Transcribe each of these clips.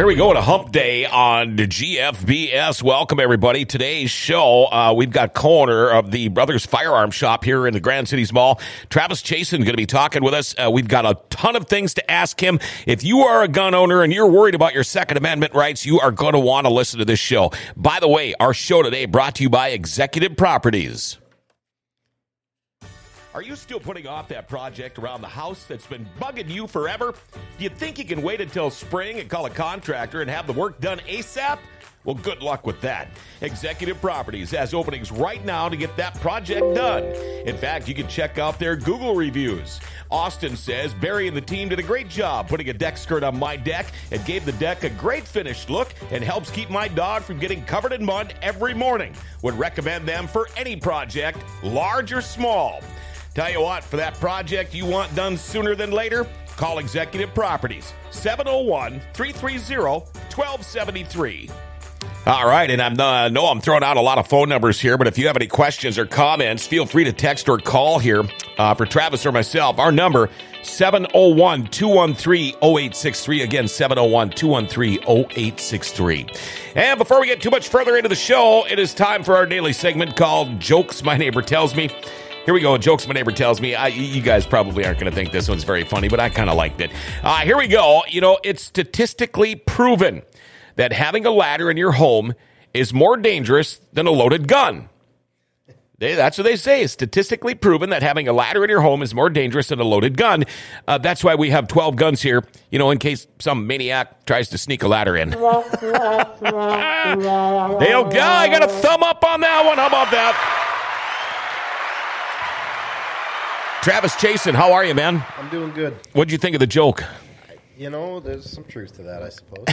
Here we go to Hump Day on the GFBS. Welcome, everybody. Today's show, uh, we've got co-owner of the Brothers Firearm Shop here in the Grand Cities Mall, Travis Chasen, going to be talking with us. Uh, we've got a ton of things to ask him. If you are a gun owner and you're worried about your Second Amendment rights, you are going to want to listen to this show. By the way, our show today brought to you by Executive Properties. Are you still putting off that project around the house that's been bugging you forever? Do you think you can wait until spring and call a contractor and have the work done ASAP? Well, good luck with that. Executive Properties has openings right now to get that project done. In fact, you can check out their Google reviews. Austin says Barry and the team did a great job putting a deck skirt on my deck. It gave the deck a great finished look and helps keep my dog from getting covered in mud every morning. Would recommend them for any project, large or small. Tell you what, for that project you want done sooner than later, call Executive Properties 701 330 1273. All right, and I uh, know I'm throwing out a lot of phone numbers here, but if you have any questions or comments, feel free to text or call here uh, for Travis or myself. Our number 701 213 0863. Again, 701 213 0863. And before we get too much further into the show, it is time for our daily segment called Jokes My Neighbor Tells Me. Here we go. Jokes my neighbor tells me. I, you guys probably aren't going to think this one's very funny, but I kind of liked it. Uh, here we go. You know, it's statistically proven that having a ladder in your home is more dangerous than a loaded gun. They, that's what they say. It's statistically proven that having a ladder in your home is more dangerous than a loaded gun. Uh, that's why we have 12 guns here, you know, in case some maniac tries to sneak a ladder in. there you go. I got a thumb up on that one. How about that? Travis Chasen, how are you, man? I'm doing good. What'd you think of the joke? You know, there's some truth to that, I suppose.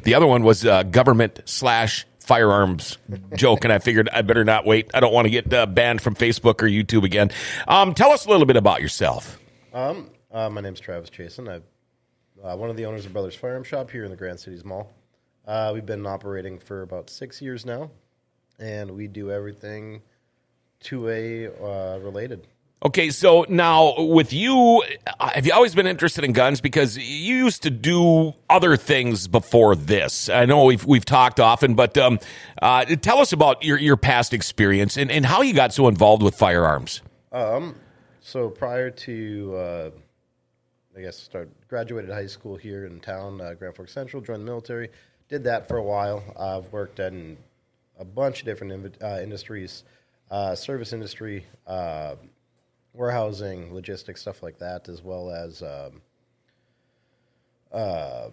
the other one was uh, government slash firearms joke, and I figured I better not wait. I don't want to get uh, banned from Facebook or YouTube again. Um, tell us a little bit about yourself. Um, uh, my name's Travis Chasen. I'm uh, one of the owners of Brothers Firearm Shop here in the Grand Cities Mall. Uh, we've been operating for about six years now, and we do everything 2A uh, related. Okay, so now with you, have you always been interested in guns? Because you used to do other things before this. I know we've we've talked often, but um, uh, tell us about your, your past experience and, and how you got so involved with firearms. Um, so prior to, uh, I guess, start graduated high school here in town, uh, Grand Forks Central, joined the military, did that for a while. I've worked in a bunch of different uh, industries, uh, service industry uh, warehousing, logistics, stuff like that, as well as um, uh,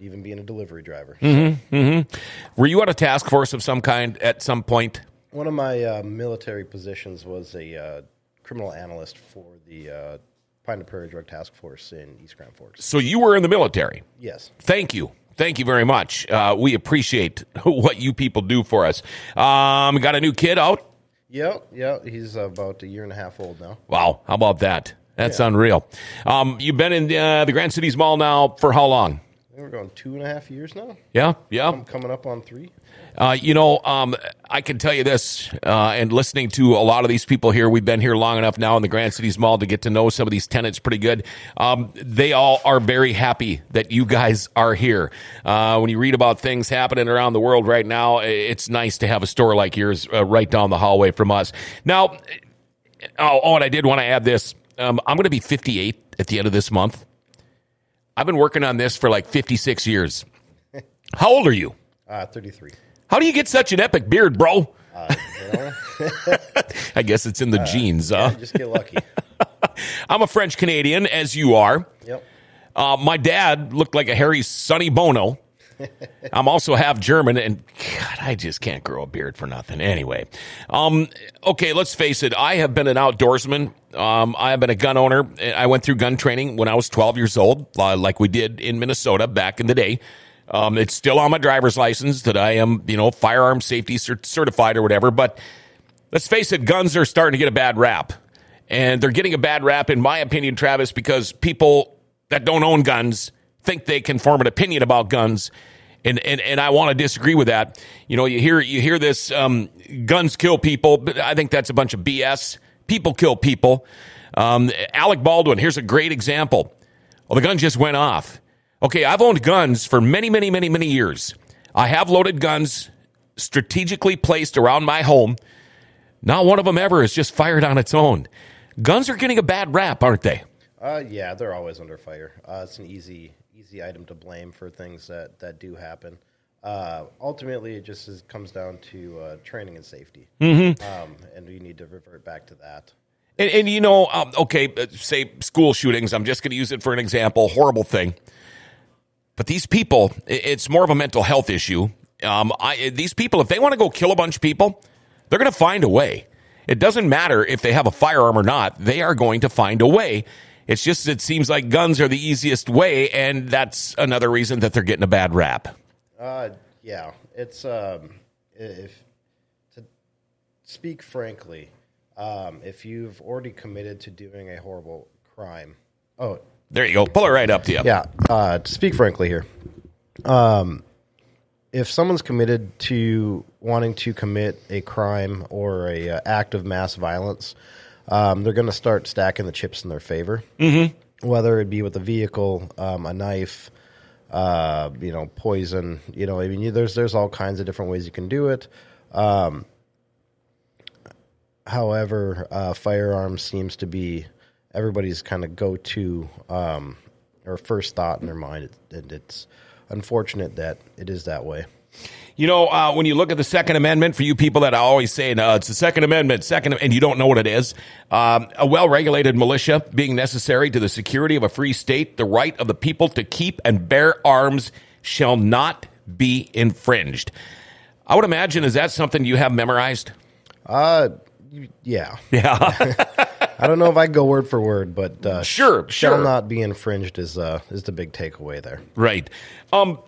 even being a delivery driver. Mm-hmm, mm-hmm. Were you on a task force of some kind at some point? One of my uh, military positions was a uh, criminal analyst for the uh, Pine Prairie Drug Task Force in East Grand Forks. So you were in the military? Yes. Thank you. Thank you very much. Uh, we appreciate what you people do for us. Um, got a new kid out? Yep, yep. He's about a year and a half old now. Wow, how about that? That's yeah. unreal. Um, you've been in uh, the Grand Cities Mall now for how long? We're going two and a half years now. Yeah, yeah. I'm coming up on three. Uh, you know, um, I can tell you this, uh, and listening to a lot of these people here, we've been here long enough now in the Grand Cities Mall to get to know some of these tenants pretty good. Um, they all are very happy that you guys are here. Uh, when you read about things happening around the world right now, it's nice to have a store like yours uh, right down the hallway from us. Now, oh, oh and I did want to add this. Um, I'm going to be 58 at the end of this month. I've been working on this for like 56 years. How old are you? Uh, 33. How do you get such an epic beard, bro? Uh, I guess it's in the uh, genes. Yeah, just get lucky. I'm a French Canadian, as you are. Yep. Uh, my dad looked like a hairy Sonny Bono. I'm also half German, and God, I just can't grow a beard for nothing. Anyway, um, okay, let's face it. I have been an outdoorsman. Um, I have been a gun owner. I went through gun training when I was 12 years old, uh, like we did in Minnesota back in the day. Um, it's still on my driver's license that I am, you know, firearm safety cert- certified or whatever. But let's face it, guns are starting to get a bad rap. And they're getting a bad rap, in my opinion, Travis, because people that don't own guns think they can form an opinion about guns. And, and, and I want to disagree with that. You know, you hear, you hear this, um, guns kill people, but I think that's a bunch of BS. People kill people. Um, Alec Baldwin, here's a great example. Well, the gun just went off. Okay, I've owned guns for many, many, many, many years. I have loaded guns strategically placed around my home. Not one of them ever is just fired on its own. Guns are getting a bad rap, aren't they? Uh, yeah, they're always under fire. Uh, it's an easy easy item to blame for things that, that do happen. Uh, ultimately, it just is, comes down to uh, training and safety, mm-hmm. um, and we need to revert back to that. And, and you know, um, okay, uh, say school shootings. I'm just going to use it for an example. Horrible thing. But these people, it's more of a mental health issue. Um, I, these people, if they want to go kill a bunch of people, they're going to find a way. It doesn't matter if they have a firearm or not. They are going to find a way. It's just it seems like guns are the easiest way, and that's another reason that they're getting a bad rap. Uh, yeah, it's um, if to speak frankly, um, if you've already committed to doing a horrible crime, oh, there you go, pull it right up to you. Yeah, uh, to speak frankly here, um, if someone's committed to wanting to commit a crime or a uh, act of mass violence, um, they're going to start stacking the chips in their favor. Mm-hmm. Whether it be with a vehicle, um, a knife, uh, you know, poison. You know, I mean, you, there's there's all kinds of different ways you can do it. Um, however, uh, firearms seems to be everybody's kind of go to um, or first thought in their mind, and it's unfortunate that it is that way. You know, uh, when you look at the Second Amendment, for you people that always saying uh, it's the Second Amendment, Second, and you don't know what it is, um, a well-regulated militia being necessary to the security of a free state, the right of the people to keep and bear arms shall not be infringed. I would imagine is that something you have memorized? Uh, yeah, Yeah, I don't know if I go word for word, but uh, Sure, shall sure. not be infringed is uh, is the big takeaway there. right. Um,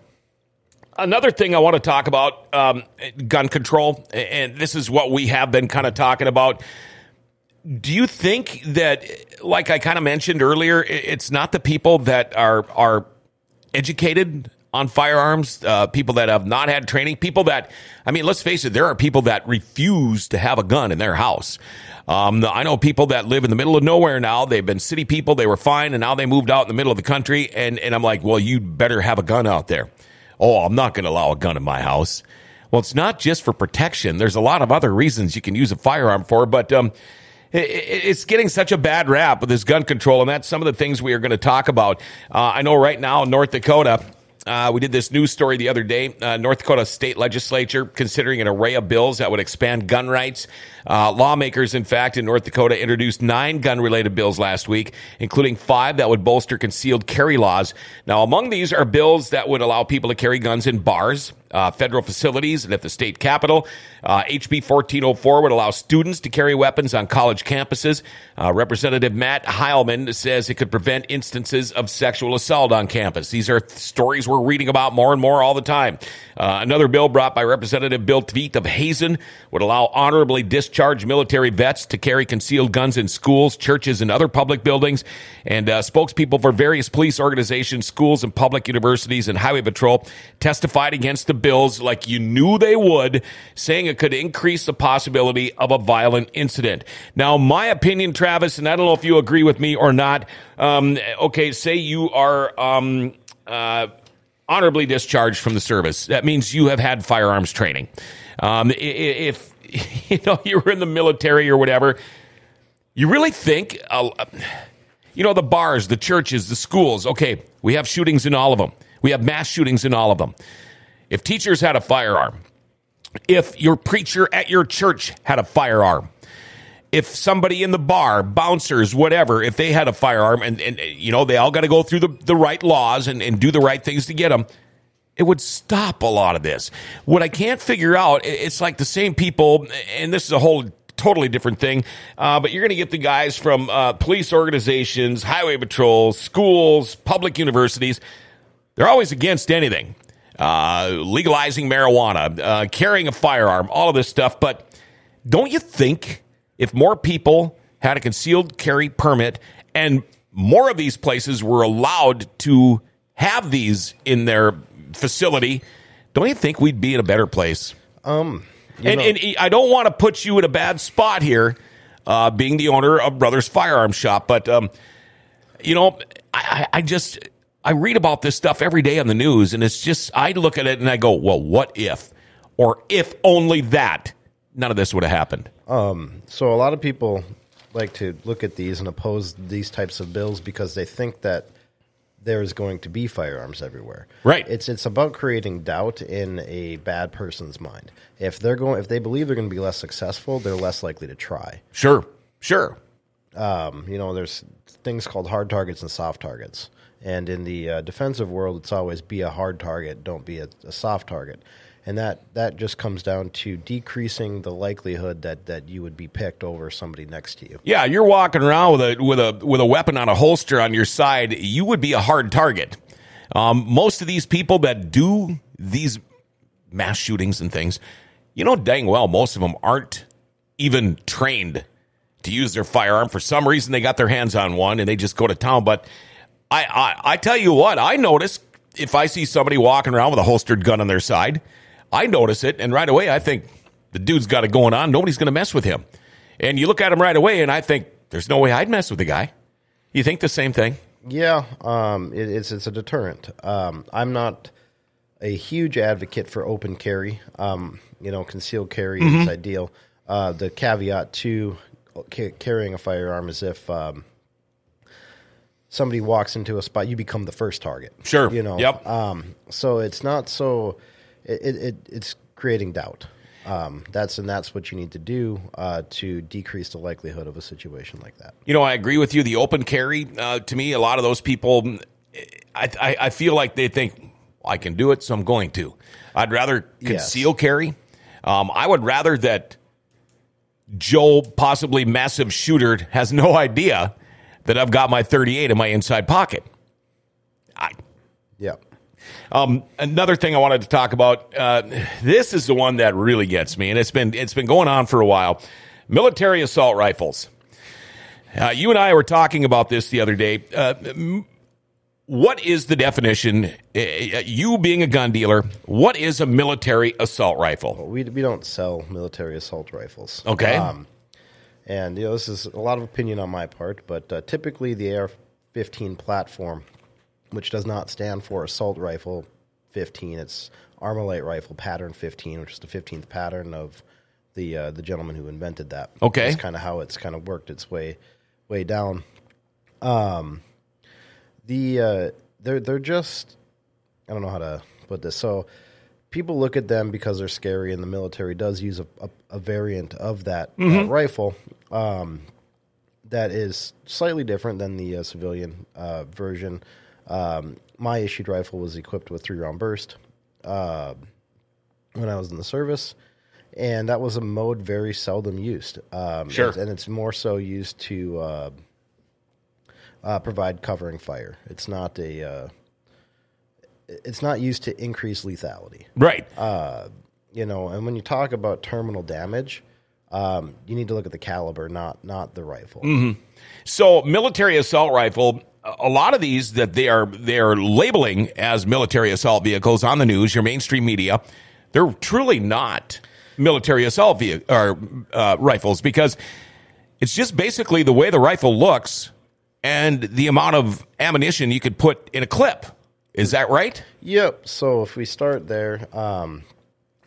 another thing I want to talk about um, gun control, and this is what we have been kind of talking about. Do you think that, like I kind of mentioned earlier, it's not the people that are are educated on firearms, uh, people that have not had training, people that, I mean, let's face it, there are people that refuse to have a gun in their house. Um, I know people that live in the middle of nowhere now. They've been city people, they were fine, and now they moved out in the middle of the country. And, and I'm like, well, you better have a gun out there. Oh, I'm not going to allow a gun in my house. Well, it's not just for protection. There's a lot of other reasons you can use a firearm for, but um, it- it- it's getting such a bad rap with this gun control, and that's some of the things we are going to talk about. Uh, I know right now in North Dakota, uh, we did this news story the other day. Uh, North Dakota state legislature considering an array of bills that would expand gun rights. Uh, lawmakers, in fact, in North Dakota introduced nine gun related bills last week, including five that would bolster concealed carry laws. Now, among these are bills that would allow people to carry guns in bars, uh, federal facilities, and at the state capitol. Uh, HB 1404 would allow students to carry weapons on college campuses. Uh, Representative Matt Heilman says it could prevent instances of sexual assault on campus. These are th- stories we're reading about more and more all the time. Uh, another bill brought by Representative Bill Tveit of Hazen would allow honorably discharged military vets to carry concealed guns in schools, churches, and other public buildings. And uh, spokespeople for various police organizations, schools, and public universities and Highway Patrol testified against the bills like you knew they would, saying it could increase the possibility of a violent incident. Now, my opinion, Travis, and I don't know if you agree with me or not. Um, okay, say you are. Um, uh, honorably discharged from the service. That means you have had firearms training. Um, if you know you were in the military or whatever, you really think, uh, you know, the bars, the churches, the schools. Okay, we have shootings in all of them. We have mass shootings in all of them. If teachers had a firearm, if your preacher at your church had a firearm, if somebody in the bar, bouncers, whatever, if they had a firearm and, and you know, they all got to go through the, the right laws and, and do the right things to get them, it would stop a lot of this. What I can't figure out, it's like the same people, and this is a whole totally different thing, uh, but you're going to get the guys from uh, police organizations, highway patrols, schools, public universities. They're always against anything. Uh, legalizing marijuana, uh, carrying a firearm, all of this stuff. But don't you think if more people had a concealed carry permit and more of these places were allowed to have these in their facility, don't you think we'd be in a better place? Um, and, and I don't want to put you in a bad spot here, uh, being the owner of Brothers Firearm Shop, but um, you know, I, I I just I read about this stuff every day on the news, and it's just, I look at it and I go, well, what if? Or if only that, none of this would have happened. Um, so a lot of people like to look at these and oppose these types of bills because they think that there's going to be firearms everywhere. Right. It's it's about creating doubt in a bad person's mind. If they're going, if they believe they're going to be less successful, they're less likely to try. Sure, sure. Um, you know, there's things called hard targets and soft targets. And in the uh, defensive world, it's always be a hard target, don't be a, a soft target. And that, that just comes down to decreasing the likelihood that, that you would be picked over somebody next to you. Yeah, you're walking around with a with a with a weapon on a holster on your side. You would be a hard target. Um, most of these people that do these mass shootings and things, you know dang well most of them aren't even trained to use their firearm. For some reason, they got their hands on one and they just go to town. But I I, I tell you what, I notice if I see somebody walking around with a holstered gun on their side, I notice it, and right away I think the dude's got it going on. Nobody's going to mess with him. And you look at him right away, and I think there's no way I'd mess with the guy. You think the same thing? Yeah, um, it, it's it's a deterrent. Um, I'm not a huge advocate for open carry. Um, you know, concealed carry is ideal. Uh, the caveat to ca- carrying a firearm is if um, somebody walks into a spot, you become the first target. Sure. You know. Yep. Um, so it's not so. It, it, it it's creating doubt. Um, that's and that's what you need to do uh, to decrease the likelihood of a situation like that. You know, I agree with you. The open carry, uh, to me, a lot of those people, I, I, I feel like they think I can do it, so I'm going to. I'd rather conceal carry. Um, I would rather that Joe, possibly massive shooter, has no idea that I've got my 38 in my inside pocket. I, Yeah. Um, another thing I wanted to talk about. Uh, this is the one that really gets me, and it's been it's been going on for a while. Military assault rifles. Uh, you and I were talking about this the other day. Uh, m- what is the definition? Uh, you being a gun dealer, what is a military assault rifle? We we don't sell military assault rifles. Okay. Um, and you know this is a lot of opinion on my part, but uh, typically the AR-15 platform, which does not stand for assault rifle 15, it's Armalite rifle pattern 15, which is the 15th pattern of the uh, the gentleman who invented that. Okay. That's kind of how it's kind of worked its way way down. Um, the uh, they're they're just I don't know how to put this. So people look at them because they're scary, and the military does use a, a, a variant of that uh, rifle um, that is slightly different than the uh, civilian uh, version. Um, my issued rifle was equipped with three round burst uh, when I was in the service. And that was a mode very seldom used. Um, Sure. and it's more so used to uh, uh, provide covering fire. It's not a. Uh, it's not used to increase lethality. Right. You know, and when you talk about terminal damage, um, you need to look at the caliber, not not the rifle. So, military assault rifle. A lot of these that they are they are labeling as military assault vehicles on the news, your mainstream media, they're truly not military assault or uh, rifles because it's just basically the way the rifle looks and the amount of ammunition you could put in a clip. Is that right? Yep. So if we start there, um,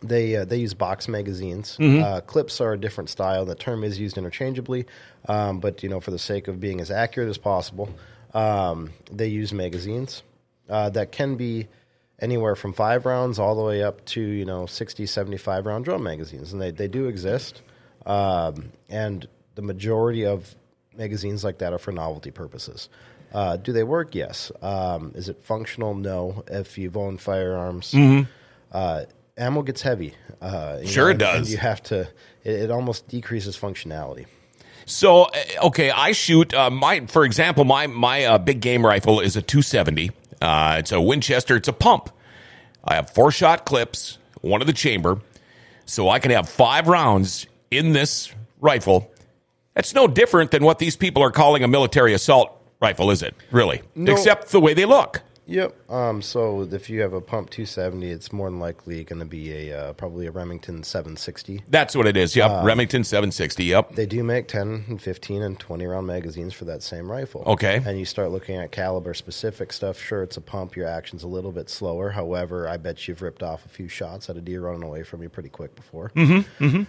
they uh, they use box magazines. Mm-hmm. Uh, clips are a different style. The term is used interchangeably, um, but you know, for the sake of being as accurate as possible, um, they use magazines uh, that can be anywhere from five rounds all the way up to you know 60 75 round drum magazines and they, they do exist. Um, and the majority of magazines like that are for novelty purposes. Uh, do they work? Yes. Um, is it functional? No. If you've owned firearms uh, ammo gets heavy uh, Sure it and- and does. you have to it, it almost decreases functionality So uh, okay, I shoot uh, my for example my my uh, big game rifle is a 270. Uh, it's a Winchester. It's a pump. I have four shot clips, one of the chamber, so I can have five rounds in this rifle. That's no different than what these people are calling a military assault rifle, is it? Really? No. Except the way they look. Yep. Um, so if you have a pump 270, it's more than likely going to be a uh, probably a Remington 760. That's what it is. Yep, Remington 760. Yep. They do make 10 and 15 and 20 round magazines for that same rifle. Okay. And you start looking at caliber specific stuff. Sure, it's a pump. Your action's a little bit slower. However, I bet you've ripped off a few shots at a deer running away from you pretty quick before. Mm-hmm. Mm-hmm.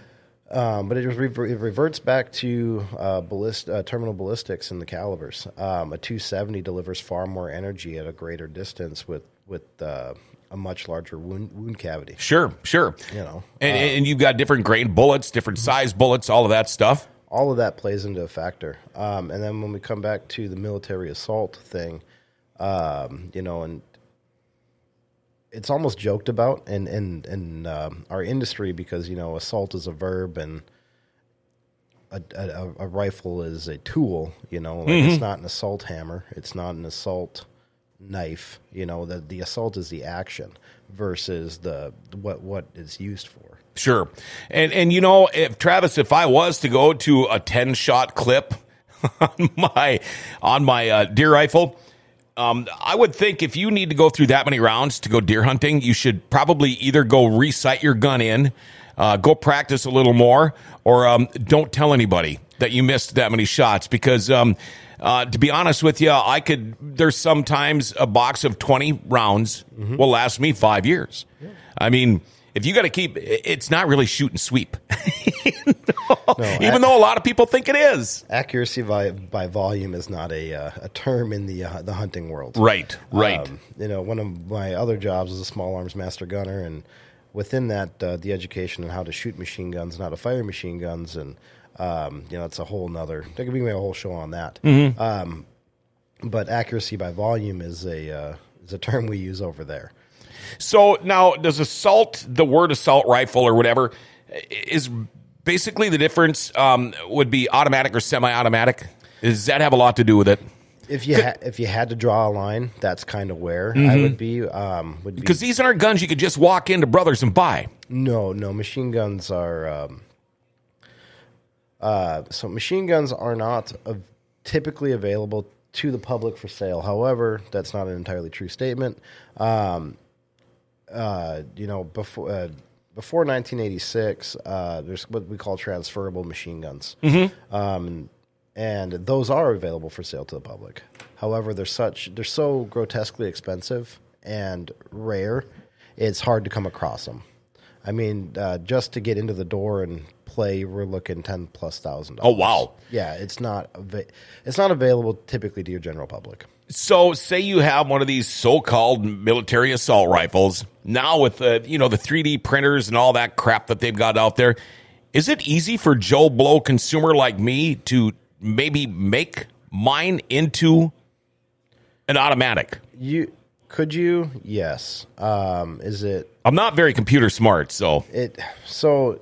Um, but it, re- it reverts back to uh, ballist, uh, terminal ballistics in the calibers. Um, a 270 delivers far more energy at a greater distance with with uh, a much larger wound, wound cavity. Sure, sure. You know, And, and you've got different grain bullets, different size bullets, all of that stuff. all of that plays into a factor. Um, and then when we come back to the military assault thing, um, you know, and it's almost joked about in in, in um, our industry because you know assault is a verb and a, a, a rifle is a tool. You know, like it's not an assault hammer. It's not an assault knife. You know, the the assault is the action versus the what what it's used for. Sure. And and you know, if Travis, if I was to go to a 10 shot clip on my on my uh, deer rifle, um, I would think if you need to go through that many rounds to go deer hunting, you should probably either go recite your gun in, uh, go practice a little more, or um, don't tell anybody that you missed that many shots because. Um, uh, to be honest with you, I could. There's sometimes a box of 20 rounds will last me five years. I mean, if you got to keep, it's not really shoot and sweep, even though a lot of people think it is. Accuracy by by volume is not a uh, a term in the uh, the hunting world. Right, right. Um, you know, one of my other jobs was a small arms master gunner, and within that, uh, the education on how to shoot machine guns and how to fire machine guns, and um, you know, it's a whole nother. There could be a whole show on that. Mm-hmm. Um, but accuracy by volume is a uh, is a term we use over there. So now, does assault, the word assault rifle or whatever, is basically the difference um, would be automatic or semi-automatic? Does that have a lot to do with it? If you ha- if you had to draw a line, that's kind of where I would be. Um, would be Because these aren't guns you could just walk into Brothers and buy. No, no. Machine guns are. Um, uh, so machine guns are not uh, typically available to the public for sale. However, that's not an entirely true statement. Um, uh, you know, before uh, before 1986, uh, there's what we call transferable machine guns, um, and those are available for sale to the public. However, they're such they're so grotesquely expensive and rare, it's hard to come across them. I mean, uh, just to get into the door and play, we're looking ten plus thousand. Oh, wow. Yeah, it's not ava- it's not available typically to your general public. So, say you have one of these so-called military assault rifles. Now, with the you know the 3D printers and all that crap that they've got out there, is it easy for Joe Blow consumer like me to maybe make mine into an automatic? You could you? Yes. Um, is it I'm not very computer smart, so it? So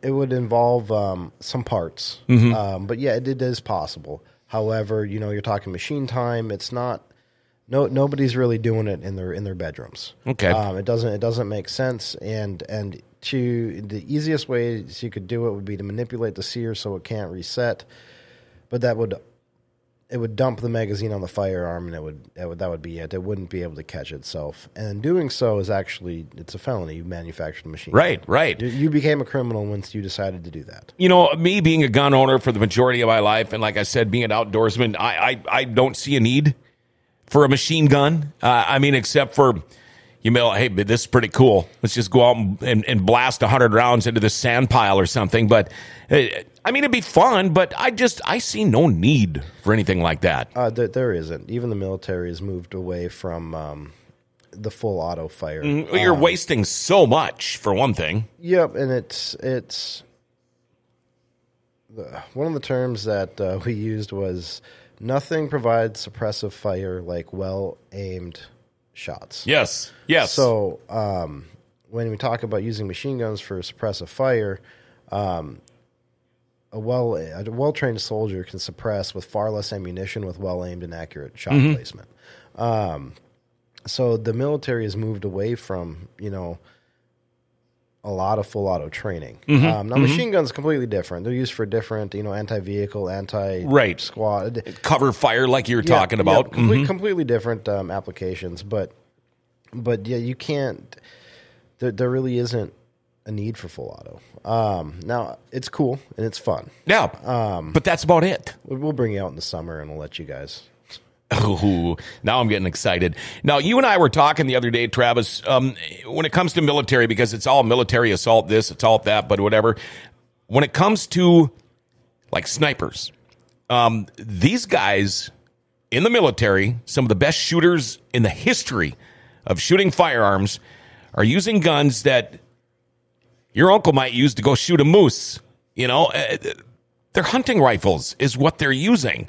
it would involve um, some parts, Mm-hmm. um, but yeah, it, it is possible. However, you know, you're talking machine time. It's not. No, nobody's really doing it in their in their bedrooms. Okay. um, it doesn't it doesn't make sense. And and to the easiest ways you could do it would be to manipulate the sear so it can't reset, but that would it would dump the magazine on the firearm and it would, it would that would be it. It wouldn't be able to catch itself. And doing so is actually it's a felony. You manufactured a machine. right, right. You, you became a criminal once you decided to do that. you know, me being a gun owner for the majority of my life, and like I said, being an outdoorsman, I I, I don't see a need for a machine gun. Uh, I mean, except for you know, hey, this is pretty cool. Let's just go out and, and, and blast hundred rounds into the sand pile or something. But uh, I mean, it'd be fun. But I just I see no need for anything like that. Uh, there, there isn't. Even the military has moved away from um, the full auto fire. Well, You're wasting so much for one thing. Yep, and it's it's the, one of the terms that uh, we used was nothing provides suppressive fire like well aimed shots. Yes, yes. So um, when we talk about using machine guns for suppressive fire, um, a well a well trained soldier can suppress with far less ammunition with well aimed and accurate shot placement. Um, so the military has moved away from you know a lot of full auto training. Mm-hmm. Um, now, machine guns completely different. They're used for different, you know, anti vehicle, anti Right. squad. Cover fire, like you were Yeah, talking yeah, about. comple- Mhm. completely different um, applications, but but yeah, you can't. There, there really isn't a need for full auto. Um, now it's cool and it's fun. Yeah, Um, but that's about it. We'll we'll bring you out in the summer and we'll let you guys. Now I'm getting excited. Now, you and I were talking the other day, Travis, um, when it comes to military, because it's all military assault this, it's all that, but whatever. When it comes to like snipers, um, these guys in the military, some of the best shooters in the history of shooting firearms, are using guns that your uncle might use to go shoot a moose. You know, Uh, they're hunting rifles, is what they're using.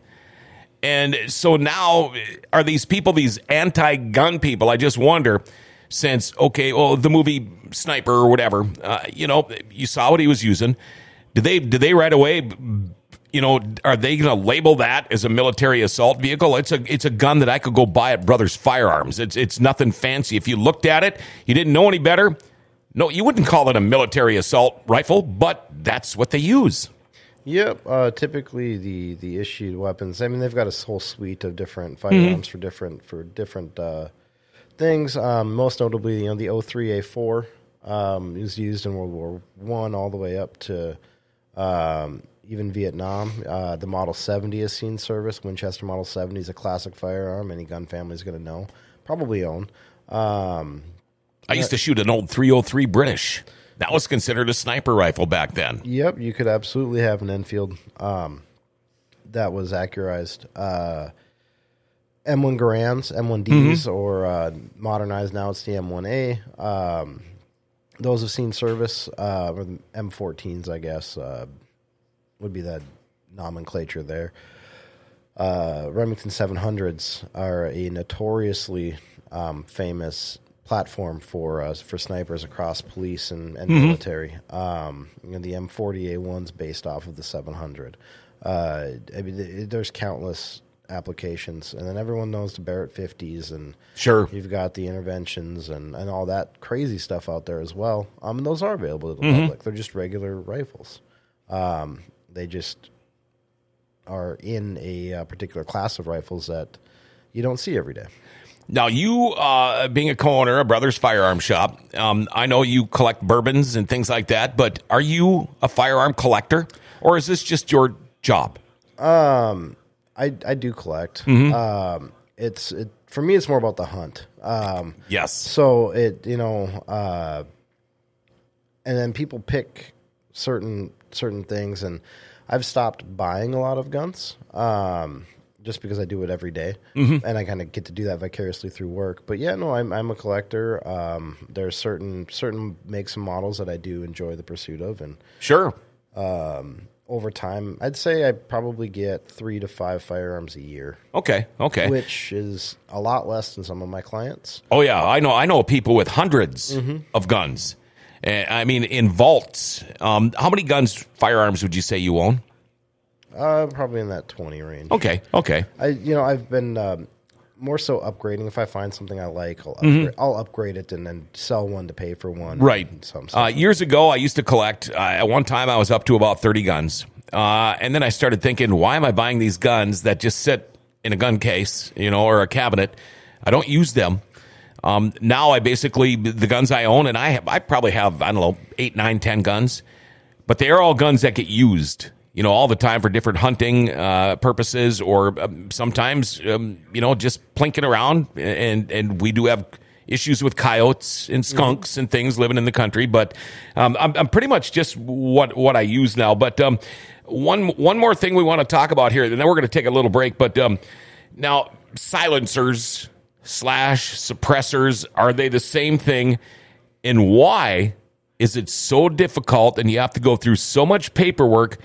And so now, are these people, these anti gun people? I just wonder, since, okay, well, the movie Sniper or whatever, uh, you know, you saw what he was using. Did they, did they right away, you know, are they going to label that as a military assault vehicle? It's a, it's a gun that I could go buy at Brothers Firearms. It's, it's nothing fancy. If you looked at it, you didn't know any better. No, you wouldn't call it a military assault rifle, but that's what they use. Yep. Uh, typically, the the issued weapons. I mean, they've got a whole suite of different firearms for different for different uh, things. Um, most notably, you know, the 03A4 um, is used in World War One all the way up to um, even Vietnam. Uh, the Model 70 has seen service. Winchester Model 70 is a classic firearm. Any gun family is going to know, probably own. Um, I used to shoot an old 303 British. That was considered a sniper rifle back then. Yep, you could absolutely have an Enfield um, that was accurized. Uh, M1 Garands, M1Ds, or uh, modernized now it's the M1A. Um, those have seen service, uh, or the M14s, I guess, uh, would be that nomenclature there. Uh, Remington 700s are a notoriously um, famous platform for uh, for snipers across police and, and military. Um, and the M40A one's based off of the 700. Uh, I mean, th- there's countless applications, and then everyone knows the Barrett 50s, and Sure. you've got the interventions and, and all that crazy stuff out there as well. Um, and those are available to the public. They're just regular rifles. Um, they just are in a uh, particular class of rifles that you don't see every day. Now, you uh, being a co-owner of Brothers Firearm Shop, um, I know you collect bourbons and things like that. But are you a firearm collector, or is this just your job? I I do collect. Um, it's it, for me. It's more about the hunt. Um, Yes. so it you know, uh, and then people pick certain certain things, and I've stopped buying a lot of guns. Um, just because I do it every day. and I kind of get to do that vicariously through work. But yeah, no, I'm I'm a collector. Um, are certain certain makes and models that I do enjoy the pursuit of, and Sure. over time, I'd say I probably get three to five firearms a year. Okay. Okay. which is a lot less than some of my clients. Oh yeah, I know. I know people with 100s Mm-hmm. of guns. Uh, I mean, in vaults. Um, how many guns, firearms, would you say you own? Uh, probably in that twenty range. Okay. Okay. I, you know, I've been um, more so upgrading. If I find something I like, I'll upgrade, I'll upgrade it and then sell one to pay for one. Right. Some Uh, years ago, I used to collect. Uh, at one time, I was up to about 30 guns. Uh, and then I started thinking, why am I buying these guns that just sit in a gun case, you know, or a cabinet? I don't use them. Um, now I basically, the guns I own, and I have, I probably have, I don't know, eight, nine, ten guns, but they are all guns that get used, you know, all the time for different hunting uh, purposes or um, sometimes, um, you know, just plinking around. And, and we do have issues with coyotes and skunks and things living in the country, but um, I'm, I'm pretty much just what, what I use now. But um, one, one more thing we want to talk about here, and then we're going to take a little break. But um, now, silencers slash suppressors, are they the same thing? And why is it so difficult and you have to go through so much paperwork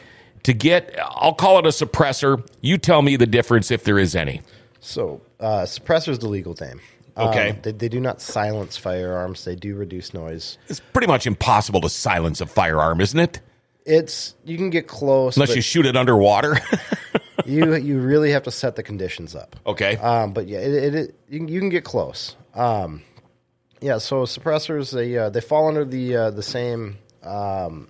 to get, I'll call it a suppressor. You tell me the difference if there is any. So, uh, suppressor is the legal name. Um, Okay. they, they do not silence firearms. They do reduce noise. It's pretty much impossible to silence a firearm, isn't it? It's you can get close, Unless you shoot it underwater. you you really have to set the conditions up. okay. Um, but yeah, it, it, it you, can, you can get close. Um, Yeah, so suppressors they uh, they fall under the uh, the same um,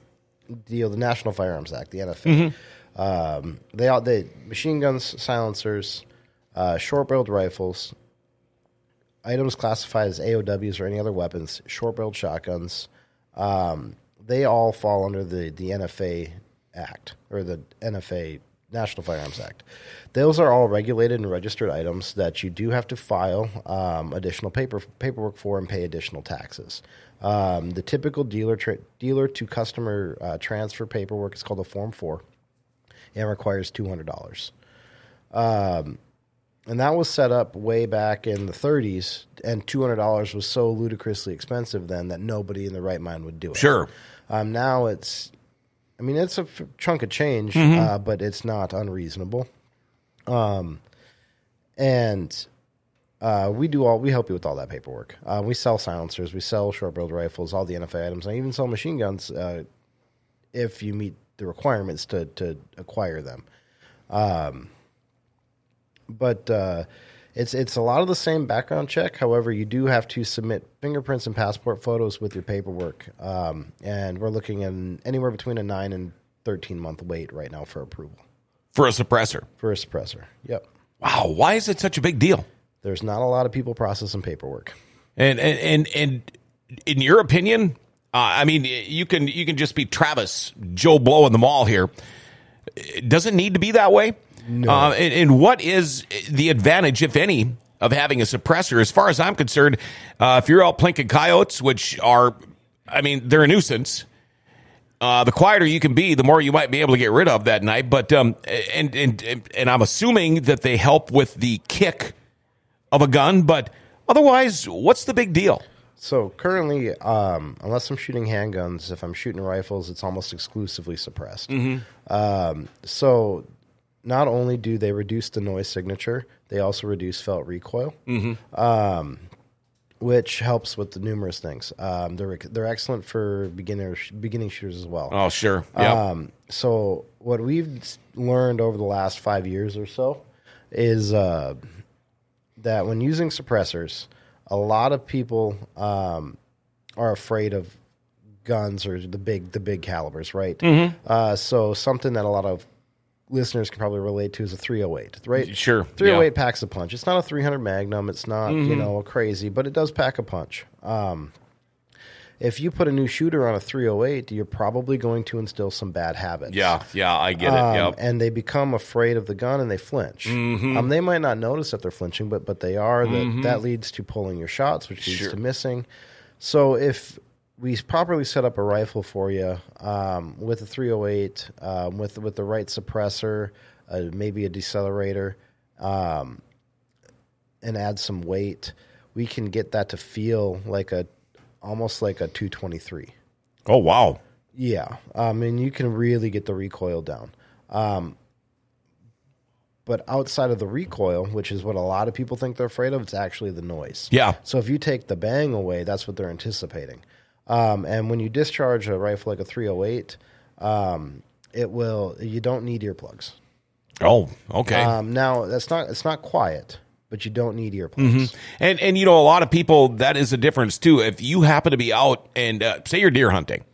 deal, the National Firearms Act, the NFA. Um, they all they machine guns, silencers, uh, short-barreled rifles, items classified as AOWs or any other weapons, short-barreled shotguns. Um, they all fall under the the NFA Act or the NFA National Firearms Act. Those are all regulated and registered items that you do have to file um, additional paper paperwork for and pay additional taxes. Um, the typical dealer tra- dealer to customer uh, transfer paperwork is called a Form Four, and requires two hundred dollars. Um, and that was set up way back in the 30s, and two hundred dollars was so ludicrously expensive then that nobody in the right mind would do it. Sure. Um, now it's, I mean, it's a f- chunk of change, uh, but it's not unreasonable. Um, and uh, we do all we help you with all that paperwork. Uh, we sell silencers, we sell short barreled rifles, all the NFA items, and I even sell machine guns uh, if you meet the requirements to to acquire them. Um, but uh, it's it's a lot of the same background check. However, you do have to submit fingerprints and passport photos with your paperwork, um, and we're looking at anywhere between a nine and thirteen month wait right now for approval For a suppressor. for a suppressor. Yep, Wow. Why is it such a big deal? There's not a lot of people processing paperwork. And and and, and in your opinion, uh, I mean, you can you can just be Travis Joe Blow in the mall here. Does it need to be that way? No. Uh, and, and what is the advantage, if any, of having a suppressor? As far as I'm concerned, uh, if you're out plinking coyotes, which are, I mean, they're a nuisance. Uh, the quieter you can be, the more you might be able to get rid of that night. But um, and and and I'm assuming that they help with the kick of a gun. But otherwise, what's the big deal? So currently, um, unless I'm shooting handguns, if I'm shooting rifles, it's almost exclusively suppressed. Um, so not only do they reduce the noise signature, they also reduce felt recoil, um, which helps with the numerous things. Um, they're they're excellent for beginner beginning shooters as well. Oh, sure. Yeah. Um, so what we've learned over the last five years or so is uh, that when using suppressors, a lot of people um, are afraid of guns or the big the big calibers, right? Uh, so something that a lot of listeners can probably relate to is a 308, right? Sure, 308 yeah. packs a punch. It's not a 300 Magnum. It's not you know crazy, but it does pack a punch. Um, if you put a new shooter on a 308, you're probably going to instill some bad habits. yeah, yeah, I get it. Um, Yep. And they become afraid of the gun and they flinch. Um, they might not notice that they're flinching, but but they are. That that leads to pulling your shots, which leads Sure. to missing. So if we properly set up a rifle for you um, with a 308, um, with with the right suppressor, uh, maybe a decelerator, um, and add some weight, we can get that to feel like a almost like a 223. oh, wow. Yeah, I mean you can really get the recoil down. Um, but outside of the recoil, which is what a lot of people think they're afraid of, it's actually the noise. Yeah. So if you take the bang away, that's what they're anticipating. Um, and when you discharge a rifle like a 308, um, it will. You don't need earplugs. Oh, okay. Um, now that's not. It's not quiet, but you don't need earplugs. And and you know a lot of people that is a difference too. If you happen to be out and uh, say you're deer hunting,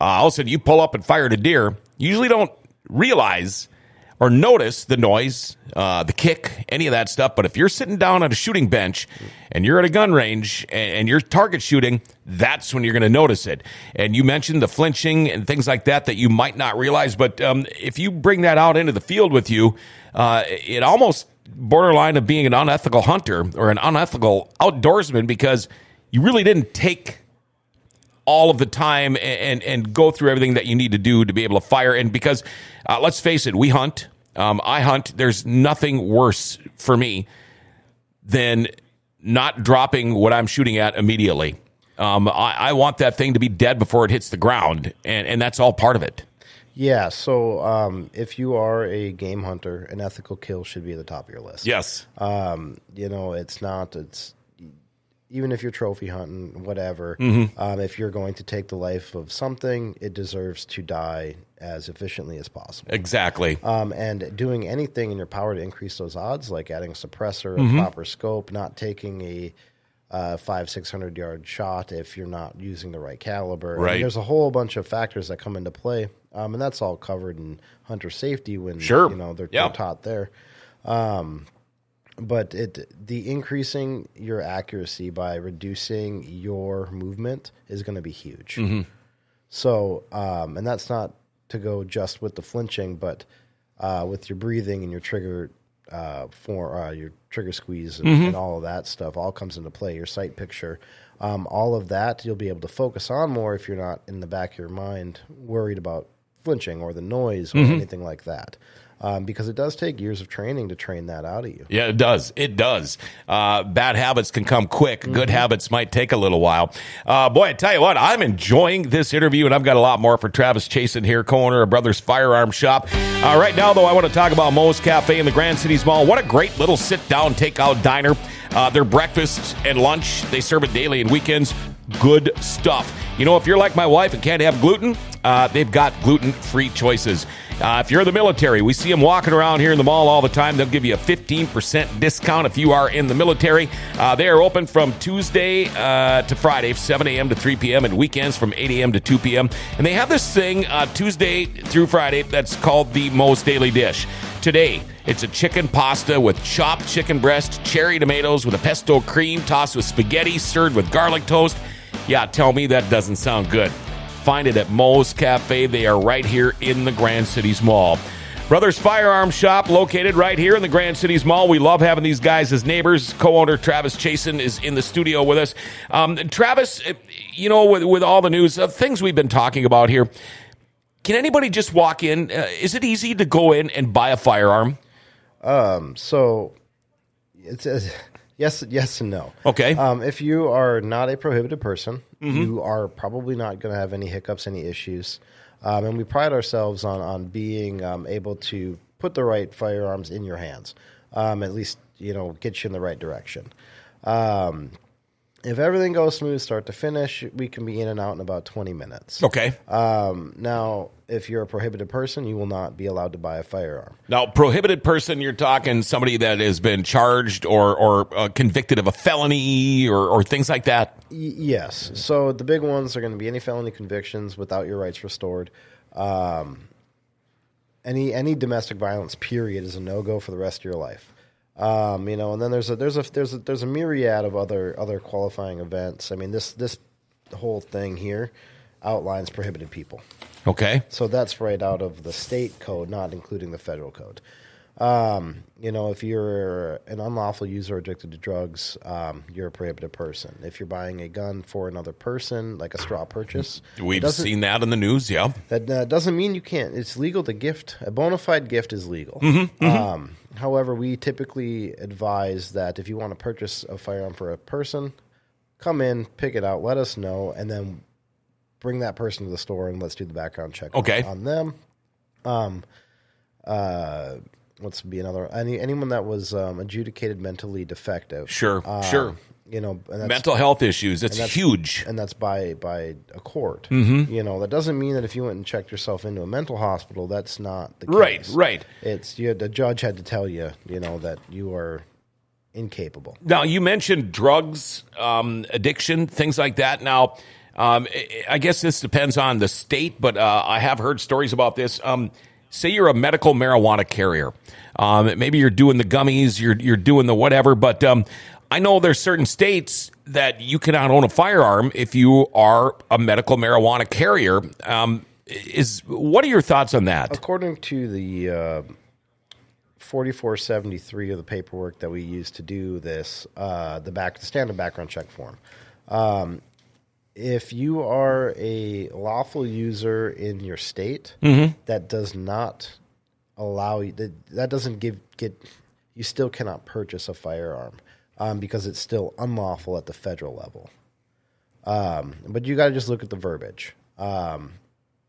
uh, all of a sudden you pull up and fire at a deer. You usually don't realize or notice the noise, uh, the kick, any of that stuff. But if you're sitting down at a shooting bench and you're at a gun range and, and you're target shooting, that's when you're going to notice it. And you mentioned the flinching and things like that that you might not realize. But um, if you bring that out into the field with you, uh, it almost borderline of being an unethical hunter or an unethical outdoorsman because you really didn't take all of the time and, and, go through everything that you need to do to be able to fire. And because uh, let's face it, we hunt. Um, I hunt. There's nothing worse for me than not dropping what I'm shooting at immediately. Um, I, I want that thing to be dead before it hits the ground, and, and that's all part of it. Yeah. So um, if you are a game hunter, an ethical kill should be at the top of your list. Yes. Um, you know, it's not. It's even if you're trophy hunting, whatever. Mm-hmm. Um, if you're going to take the life of something, it deserves to die as efficiently as possible. exactly. Um, and doing anything in your power to increase those odds, like adding a suppressor, Mm-hmm. a proper scope, not taking a uh, five, six hundred yard shot if you're not using the right caliber. Right. there's a whole bunch of factors that come into play, um, and that's all covered in hunter safety when Sure. you know they're, Yeah. they're taught there. Um, but it the increasing your accuracy by reducing your movement is going to be huge. So, um, and that's not to go just with the flinching, but uh, with your breathing and your trigger uh, for uh, your trigger squeeze and, and all of that stuff all comes into play. Your sight picture, um, all of that, you'll be able to focus on more if you're not in the back of your mind worried about flinching or the noise or anything like that. Um, because it does take years of training to train that out of you. Yeah, it does. It does. Uh, bad habits can come quick. Good habits might take a little while. Uh, boy, I tell you what, I'm enjoying this interview, and I've got a lot more for Travis Chasen here, co-owner of Brothers Firearm Shop. Uh, right now, though, I want to talk about Moe's Cafe in the Grand Cities Mall. What a great little sit-down takeout diner. Uh, their breakfast and lunch, they serve it daily and weekends. Good stuff. You know, if you're like my wife and can't have gluten, uh, they've got gluten-free choices. Uh, if you're in the military, we see them walking around here in the mall all the time. They'll give you a 15% discount if you are in the military. Uh, they are open from Tuesday uh, to Friday, 7 a.m. to 3 p.m., and weekends from 8 a.m. to 2 p.m. And they have this thing uh, Tuesday through Friday that's called the Moe's Daily Dish. Today, it's a chicken pasta with chopped chicken breast, cherry tomatoes with a pesto cream, tossed with spaghetti, served with garlic toast. Yeah, tell me that doesn't sound good. Find it at Moe's Cafe. They are right here in the Grand Cities Mall. Brothers Firearm Shop, located right here in the Grand Cities Mall. We love having these guys as neighbors. Co-owner Travis Chasen is in the studio with us. Um, Travis, eh, you know, with, with all the news, uh, things we've been talking about here, can anybody just walk in? Uh, is it easy to go in and buy a firearm? So it's a, yes, yes, and no. Okay. Um, if you are not a prohibited person, you are probably not going to have any hiccups, any issues. Um, and we pride ourselves on on being um, able to put the right firearms in your hands. Um, at least you know get you in the right direction. If everything goes smooth, start to finish, we can be in and out in about twenty minutes. Okay. Um, now, if you're a prohibited person, you will not be allowed to buy a firearm. Now, prohibited person, you're talking somebody that has been charged or, or uh, convicted of a felony or, or things like that. Y- yes. So the big ones are going to be any felony convictions without your rights restored. Um, any any domestic violence period is a no go for the rest of your life. Um, you know, and then there's a there's a there's a there's a myriad of other other qualifying events. I mean, this this whole thing here outlines prohibited people. Okay. So that's right out of the state code, not including the federal code. Um, you know, if you're an unlawful user addicted to drugs, um, you're a prohibited person. If you're buying a gun for another person, like a straw purchase, We've seen that in the news. Yeah. that uh, doesn't mean you can't. It's legal to gift. A bona fide gift is legal. Mm-hmm, Um, however, we typically advise that if you want to purchase a firearm for a person, come in, pick it out, let us know, and then bring that person to the store and let's do the background check on- Okay. on, them. Um, uh, what's be another any anyone that was um, adjudicated mentally defective. Sure, Um, sure. You know, and that's, Mental health issues. It's that's- huge. and that's by by a court. Mm-hmm. You know, that doesn't mean that if you went and checked yourself into a mental hospital, that's not the case. Right, right. It's you. The judge had to tell you, you know, that you are incapable. Now, you mentioned drugs, um, addiction, things like that. Now, um, I- I guess this depends on the state, but uh, I have heard stories about this. Um, say you're a medical marijuana carrier. Um, maybe you're doing the gummies, you're you're doing the whatever, but um, I know there's certain states that you cannot own a firearm if you are a medical marijuana carrier. Um, is what are your thoughts on that? According to the uh, 4473 of the paperwork that we use to do this, uh, the back the standard background check form. If you are a lawful user in your state, that does not allow you that, that doesn't give get you still cannot purchase a firearm um, because it's still unlawful at the federal level. Um, but you got to just look at the verbiage. Um,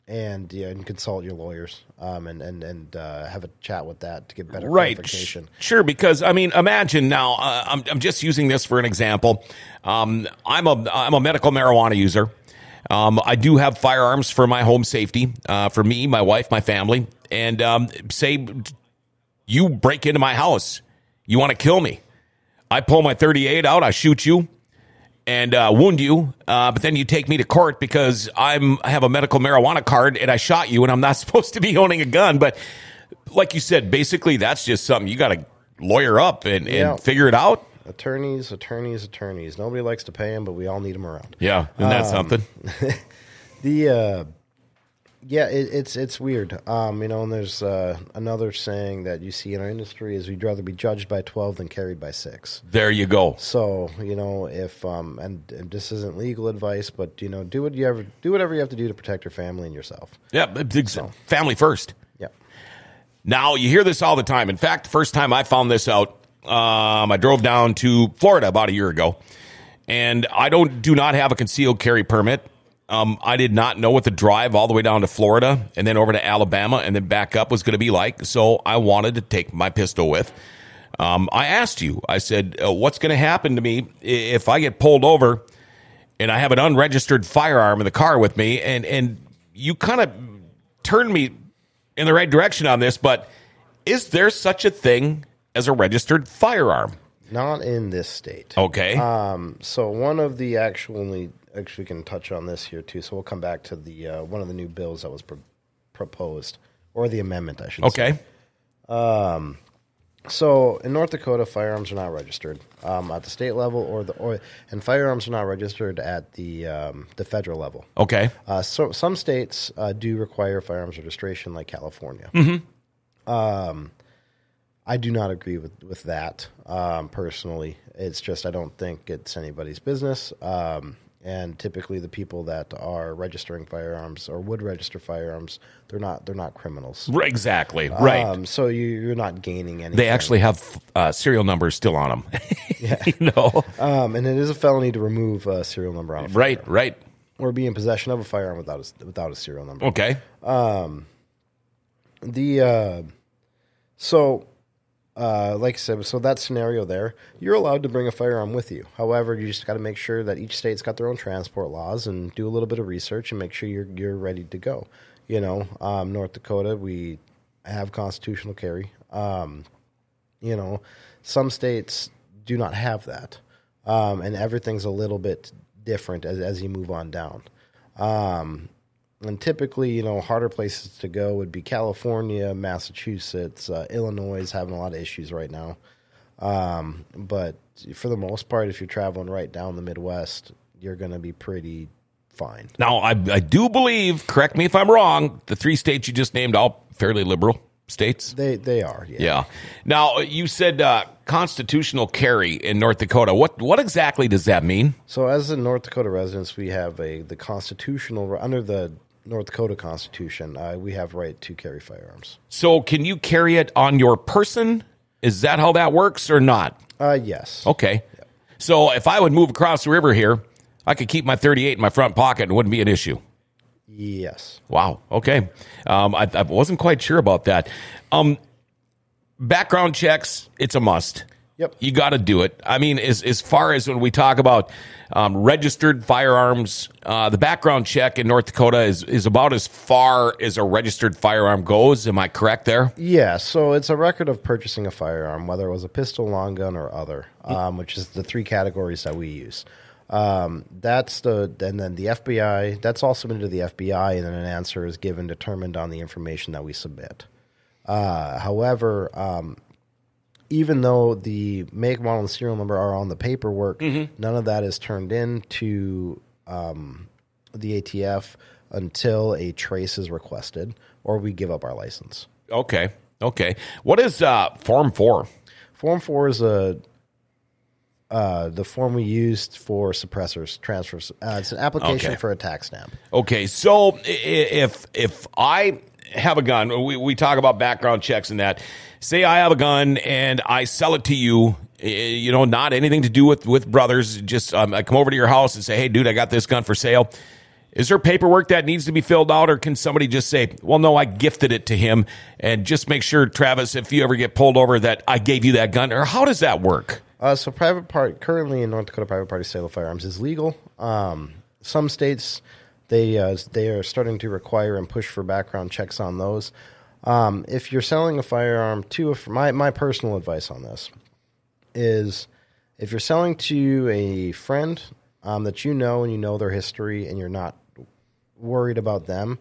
and yeah, and consult your lawyers um, and and and uh, have a chat with that to get better right. Clarification. Sure because i mean imagine now uh, I'm, I'm just using this for an example. Um, i'm a i'm a medical marijuana user. Um, i do have firearms for my home safety uh, for me my wife my family. And um, say you break into my house you want to kill me. I pull my 38 out i shoot you and uh, wound you, uh, but then you take me to court because I'm I have a medical marijuana card and I shot you and I'm not supposed to be owning a gun. But like you said, basically that's just something you got to lawyer up and, Yeah. and figure it out. Attorneys, attorneys, attorneys. Nobody likes to pay them, but we all need them around. Yeah, isn't that something? The uh, yeah, it, it's it's weird. Um, you know, and there's uh, another saying that you see in our industry is we'd rather be judged by twelve than carried by six. There you go. So you know, if um, and, and this isn't legal advice, but you know, do what you ever do whatever you have to do to protect your family and yourself. Yeah, ex- family first. Yeah. Now you hear this all the time. In fact, the first time I found this out, um, I drove down to Florida about a year ago, and I don't do not have a concealed carry permit. Um, I did not know what the drive all the way down to Florida and then over to Alabama and then back up was going to be like. So I wanted to take my pistol with. Um, I asked you. I said, uh, "What's going to happen to me if I get pulled over and I have an unregistered firearm in the car with me?" And and you kind of turned me in the right direction on this, but is there such a thing as a registered firearm? Not in this state. Okay. Um, so one of the actually actually we can touch on this here too. So we'll come back to the uh, one of the new bills that was pro- proposed or the amendment, I should say. okay. So in North Dakota, firearms are not registered um, at the state level, or the or and firearms are not registered at the um, the federal level. Okay. Uh, so some states uh, do require firearms registration, like California. Um, I do not agree with with that um, personally. It's just I don't think it's anybody's business. Um, and typically, the people that are registering firearms or would register firearms, they're not they're not criminals. Exactly. Right. Um, so you, you're not gaining anything. they actually have uh, serial numbers still on them. you know. um, and it is a felony to remove a serial number on a firearm Right. Right. or be in possession of a firearm without a, without a serial number. Okay. um, The uh, so, uh, like I said, so that scenario there, you're allowed to bring a firearm with you. However, you just got to make sure that each state's got their own transport laws and do a little bit of research and make sure you're you're ready to go. You know, um, North Dakota, we have constitutional carry. Um, you know, some states do not have that, um, and everything's a little bit different as as you move on down. And typically, you know, harder places to go would be California, Massachusetts, uh, Illinois is having a lot of issues right now. Um, but for the most part, if you're traveling right down the Midwest, you're going to be pretty fine. Now, I, I do believe, correct me if I'm wrong, the three states you just named, all fairly liberal states. They they are, yeah. Yeah. Now, you said uh, constitutional carry in North Dakota. What what exactly does that mean? So as a North Dakota residents, we have a the constitutional under the North Dakota Constitution, uh, we have right to carry firearms. So, can you carry it on your person? Is that how that works or not? Uh, yes. Okay. So, if I would move across the river here, I could keep my 38 in my front pocket and it wouldn't be an issue. Yes. Wow. Okay. Um, I, I wasn't quite sure about that. Um, background checks, it's a must. Yep. You got to do it. I mean, as as far as when we talk about um, registered firearms, uh, the background check in North Dakota is is about as far as a registered firearm goes. Am I correct there? Yeah, so it's a record of purchasing a firearm, whether it was a pistol, long gun, or other, um, which is the three categories that we use. Um, that's the and then the FBI. That's all submitted to the FBI, and then an answer is given, determined on the information that we submit. Uh, however, um, even though the make, model, and serial number are on the paperwork, none of that is turned in to um, the ATF until a trace is requested or we give up our license. Okay. Okay. What is uh, Form Four? Form four is a uh, the form we used for suppressors transfers. Uh, it's an application Okay. for a tax stamp. Okay, so if if I have a gun, we, we talk about background checks and that. Say I have a gun and I sell it to you. eh, You know, not anything to do with with brothers. Just um, I come over to your house and say, "Hey, dude, I got this gun for sale." Is there paperwork that needs to be filled out, or can somebody just say, "Well, no, I gifted it to him," and just make sure, Travis, if you ever get pulled over, that I gave you that gun, or how does that work? Uh, so private part currently in North Dakota, private party sale of firearms is legal. Um, some states they uh, they are starting to require and push for background checks on those. Um, if you're selling a firearm to a, my my personal advice on this is if you're selling to a friend um, that you know and you know their history and you're not worried about them,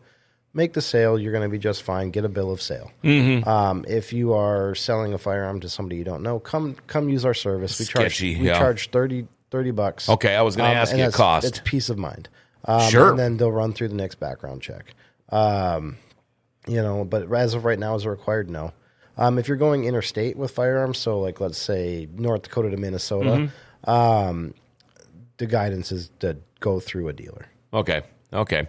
make the sale. You're going to be just fine. Get a bill of sale. Mm-hmm. Um, if you are selling a firearm to somebody you don't know, come come use our service. We Sketchy, charge we yeah. charge 30, 30 bucks. Okay, I was gonna ask you a it's- cost. It's peace of mind. Um, Sure. And then they'll run through the next background check. Um, you know, but as of right now, is a required no. Um, if you're going interstate with firearms, so like let's say North Dakota to Minnesota, Mm-hmm. um, the guidance is to go through a dealer. Okay. Okay.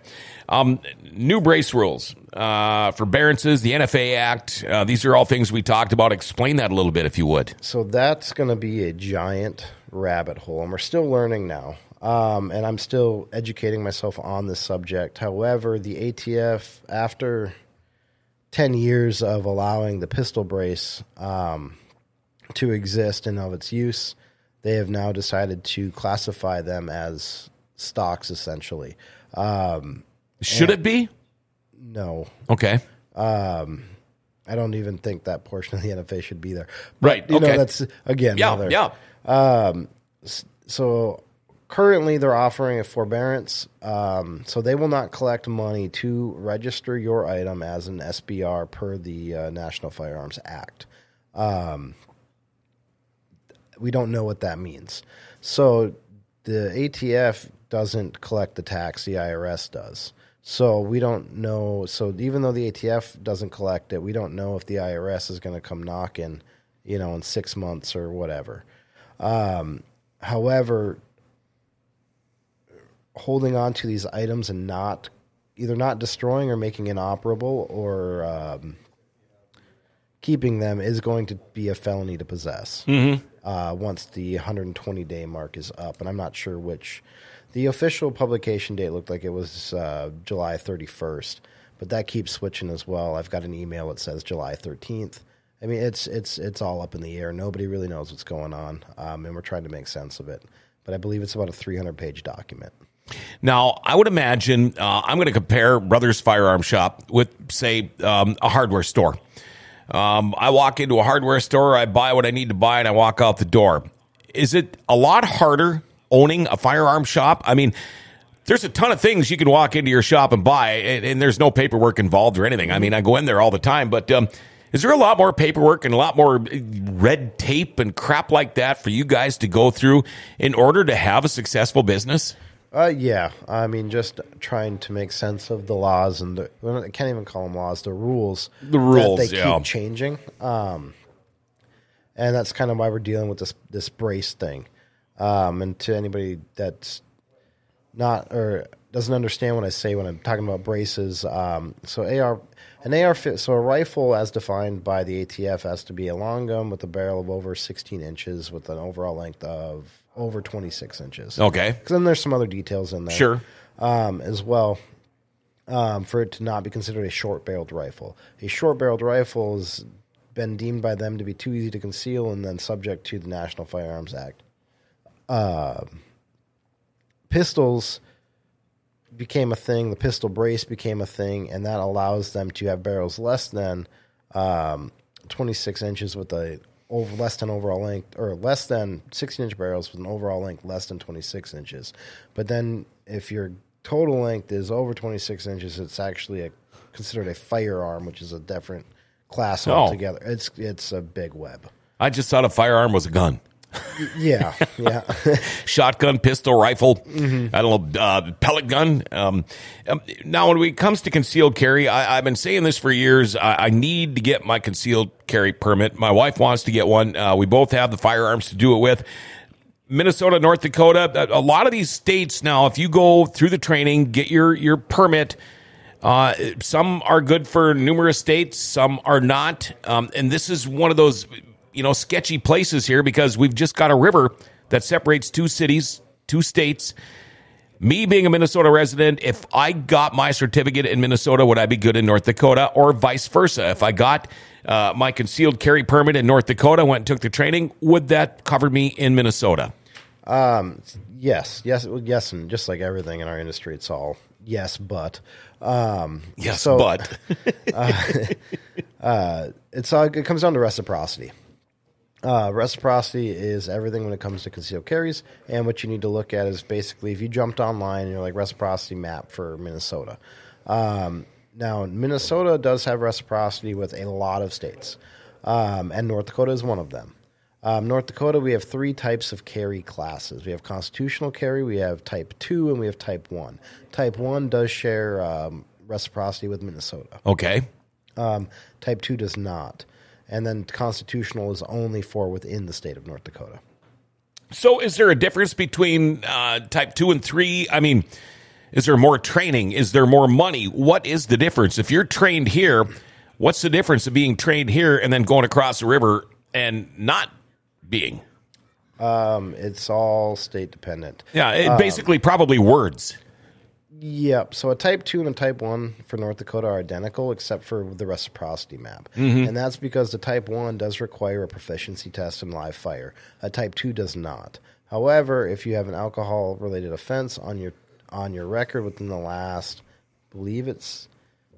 Um, new brace rules uh, forbearances, the NFA Act. Uh, these are all things we talked about. Explain that a little bit, if you would. So that's going to be a giant rabbit hole, and we're still learning now. Um, and I'm still educating myself on this subject. However, the ATF, after 10 years of allowing the pistol brace um, to exist and of its use, they have now decided to classify them as stocks, essentially. Um, Should it be? no, Okay. Um, I don't even think that portion of the NFA should be there. Right, You okay. know, that's again. Yeah. another- Yeah. so currently they're offering a forbearance um, so they will not collect money to register your item as an sbr per the uh, national firearms act. Um, we don't know what that means. So the atf doesn't collect the tax the irs does. So we don't know so even though the atf doesn't collect it we don't know if the irs is going to come knocking you know in six months or whatever. Um, however holding on to these items and not either not destroying or making inoperable or um, keeping them is going to be a felony to possess uh, once the 120 day mark is up. And I'm not sure which. The official publication date looked like it was uh, July 31st, but that keeps switching as well. I've got an email that says July 13th. I mean, it's it's it's all up in the air. Nobody really knows what's going on, um, and we're trying to make sense of it. But I believe it's about a 300 page document. Now, I would imagine uh, I'm going to compare Brothers Firearm Shop with, say, um, a hardware store. Um, I walk into a hardware store, I buy what I need to buy, and I walk out the door. Is it a lot harder owning a firearm shop? I mean, there's a ton of things you can walk into your shop and buy, and, and there's no paperwork involved or anything. I mean, I go in there all the time, but um, is there a lot more paperwork and a lot more red tape and crap like that for you guys to go through in order to have a successful business? Uh, yeah. I mean, just trying to make sense of the laws and the, I can't even call them laws, the rules. The rules, that they yeah. keep changing. Um, and that's kind of why we're dealing with this this brace thing. Um, and to anybody that's not or doesn't understand what I say when I'm talking about braces, um, so AR an AR so a rifle as defined by the ATF has to be a long gun with a barrel of over 16 inches with an overall length of over 26 inches. Okay. Because then there's some other details in there. Sure. Um, as well, um, for it to not be considered a short barreled rifle. A short barreled rifle has been deemed by them to be too easy to conceal and then subject to the National Firearms Act. Uh, pistols became a thing, the pistol brace became a thing, and that allows them to have barrels less than um, 26 inches with a over less than overall length, or less than 16 inch barrels with an overall length less than 26 inches. But then if your total length is over 26 inches, it's actually a, considered a firearm, which is a different class Oh. altogether. It's it's a big web. I just thought a firearm was a gun. Yeah, yeah. Shotgun, pistol, rifle, I don't know, uh, pellet gun. Um, um, now, when it comes to concealed carry, I, I've been saying this for years. I, I need to get my concealed carry permit. My wife wants to get one. Uh, we both have the firearms to do it with. Minnesota, North Dakota, a a lot of these states now, if you go through the training, get your, your permit, uh, some are good for numerous states, some are not. Um, and this is one of those, you know, sketchy places here because we've just got a river that separates two cities, two states. Me being a Minnesota resident, if I got my certificate in Minnesota, would I be good in North Dakota or vice versa? If I got uh, my concealed carry permit in North Dakota, went and took the training, would that cover me in Minnesota? yes, yes, yes, and just like everything in our industry, it's all yes, but. Um, Yes, so- but it's all, it comes down to reciprocity. Uh, reciprocity is everything when it comes to concealed carries, and what you need to look at is basically if you jumped online and you're like reciprocity map for Minnesota. Um, now, Minnesota does have reciprocity with a lot of states, um, and North Dakota is one of them. Um, North Dakota, we have three types of carry classes. We have constitutional carry, we have type 2, and we have type 1. Type 1 does share um, reciprocity with Minnesota. Okay. Um, type 2 does not. And then constitutional is only for within the state of North Dakota. So, is there a difference between uh, type two and three? I mean, is there more training? Is there more money? What is the difference? If you're trained here, what's the difference of being trained here and then going across the river and not being? Um, it's all state dependent. Yeah, it basically probably words. Yep. So a type 2 and a type 1 for North Dakota are identical except for the reciprocity map. And that's because the type 1 does require a proficiency test in live fire. A type 2 does not. However, if you have an alcohol related offense on your on your record within the last I believe it's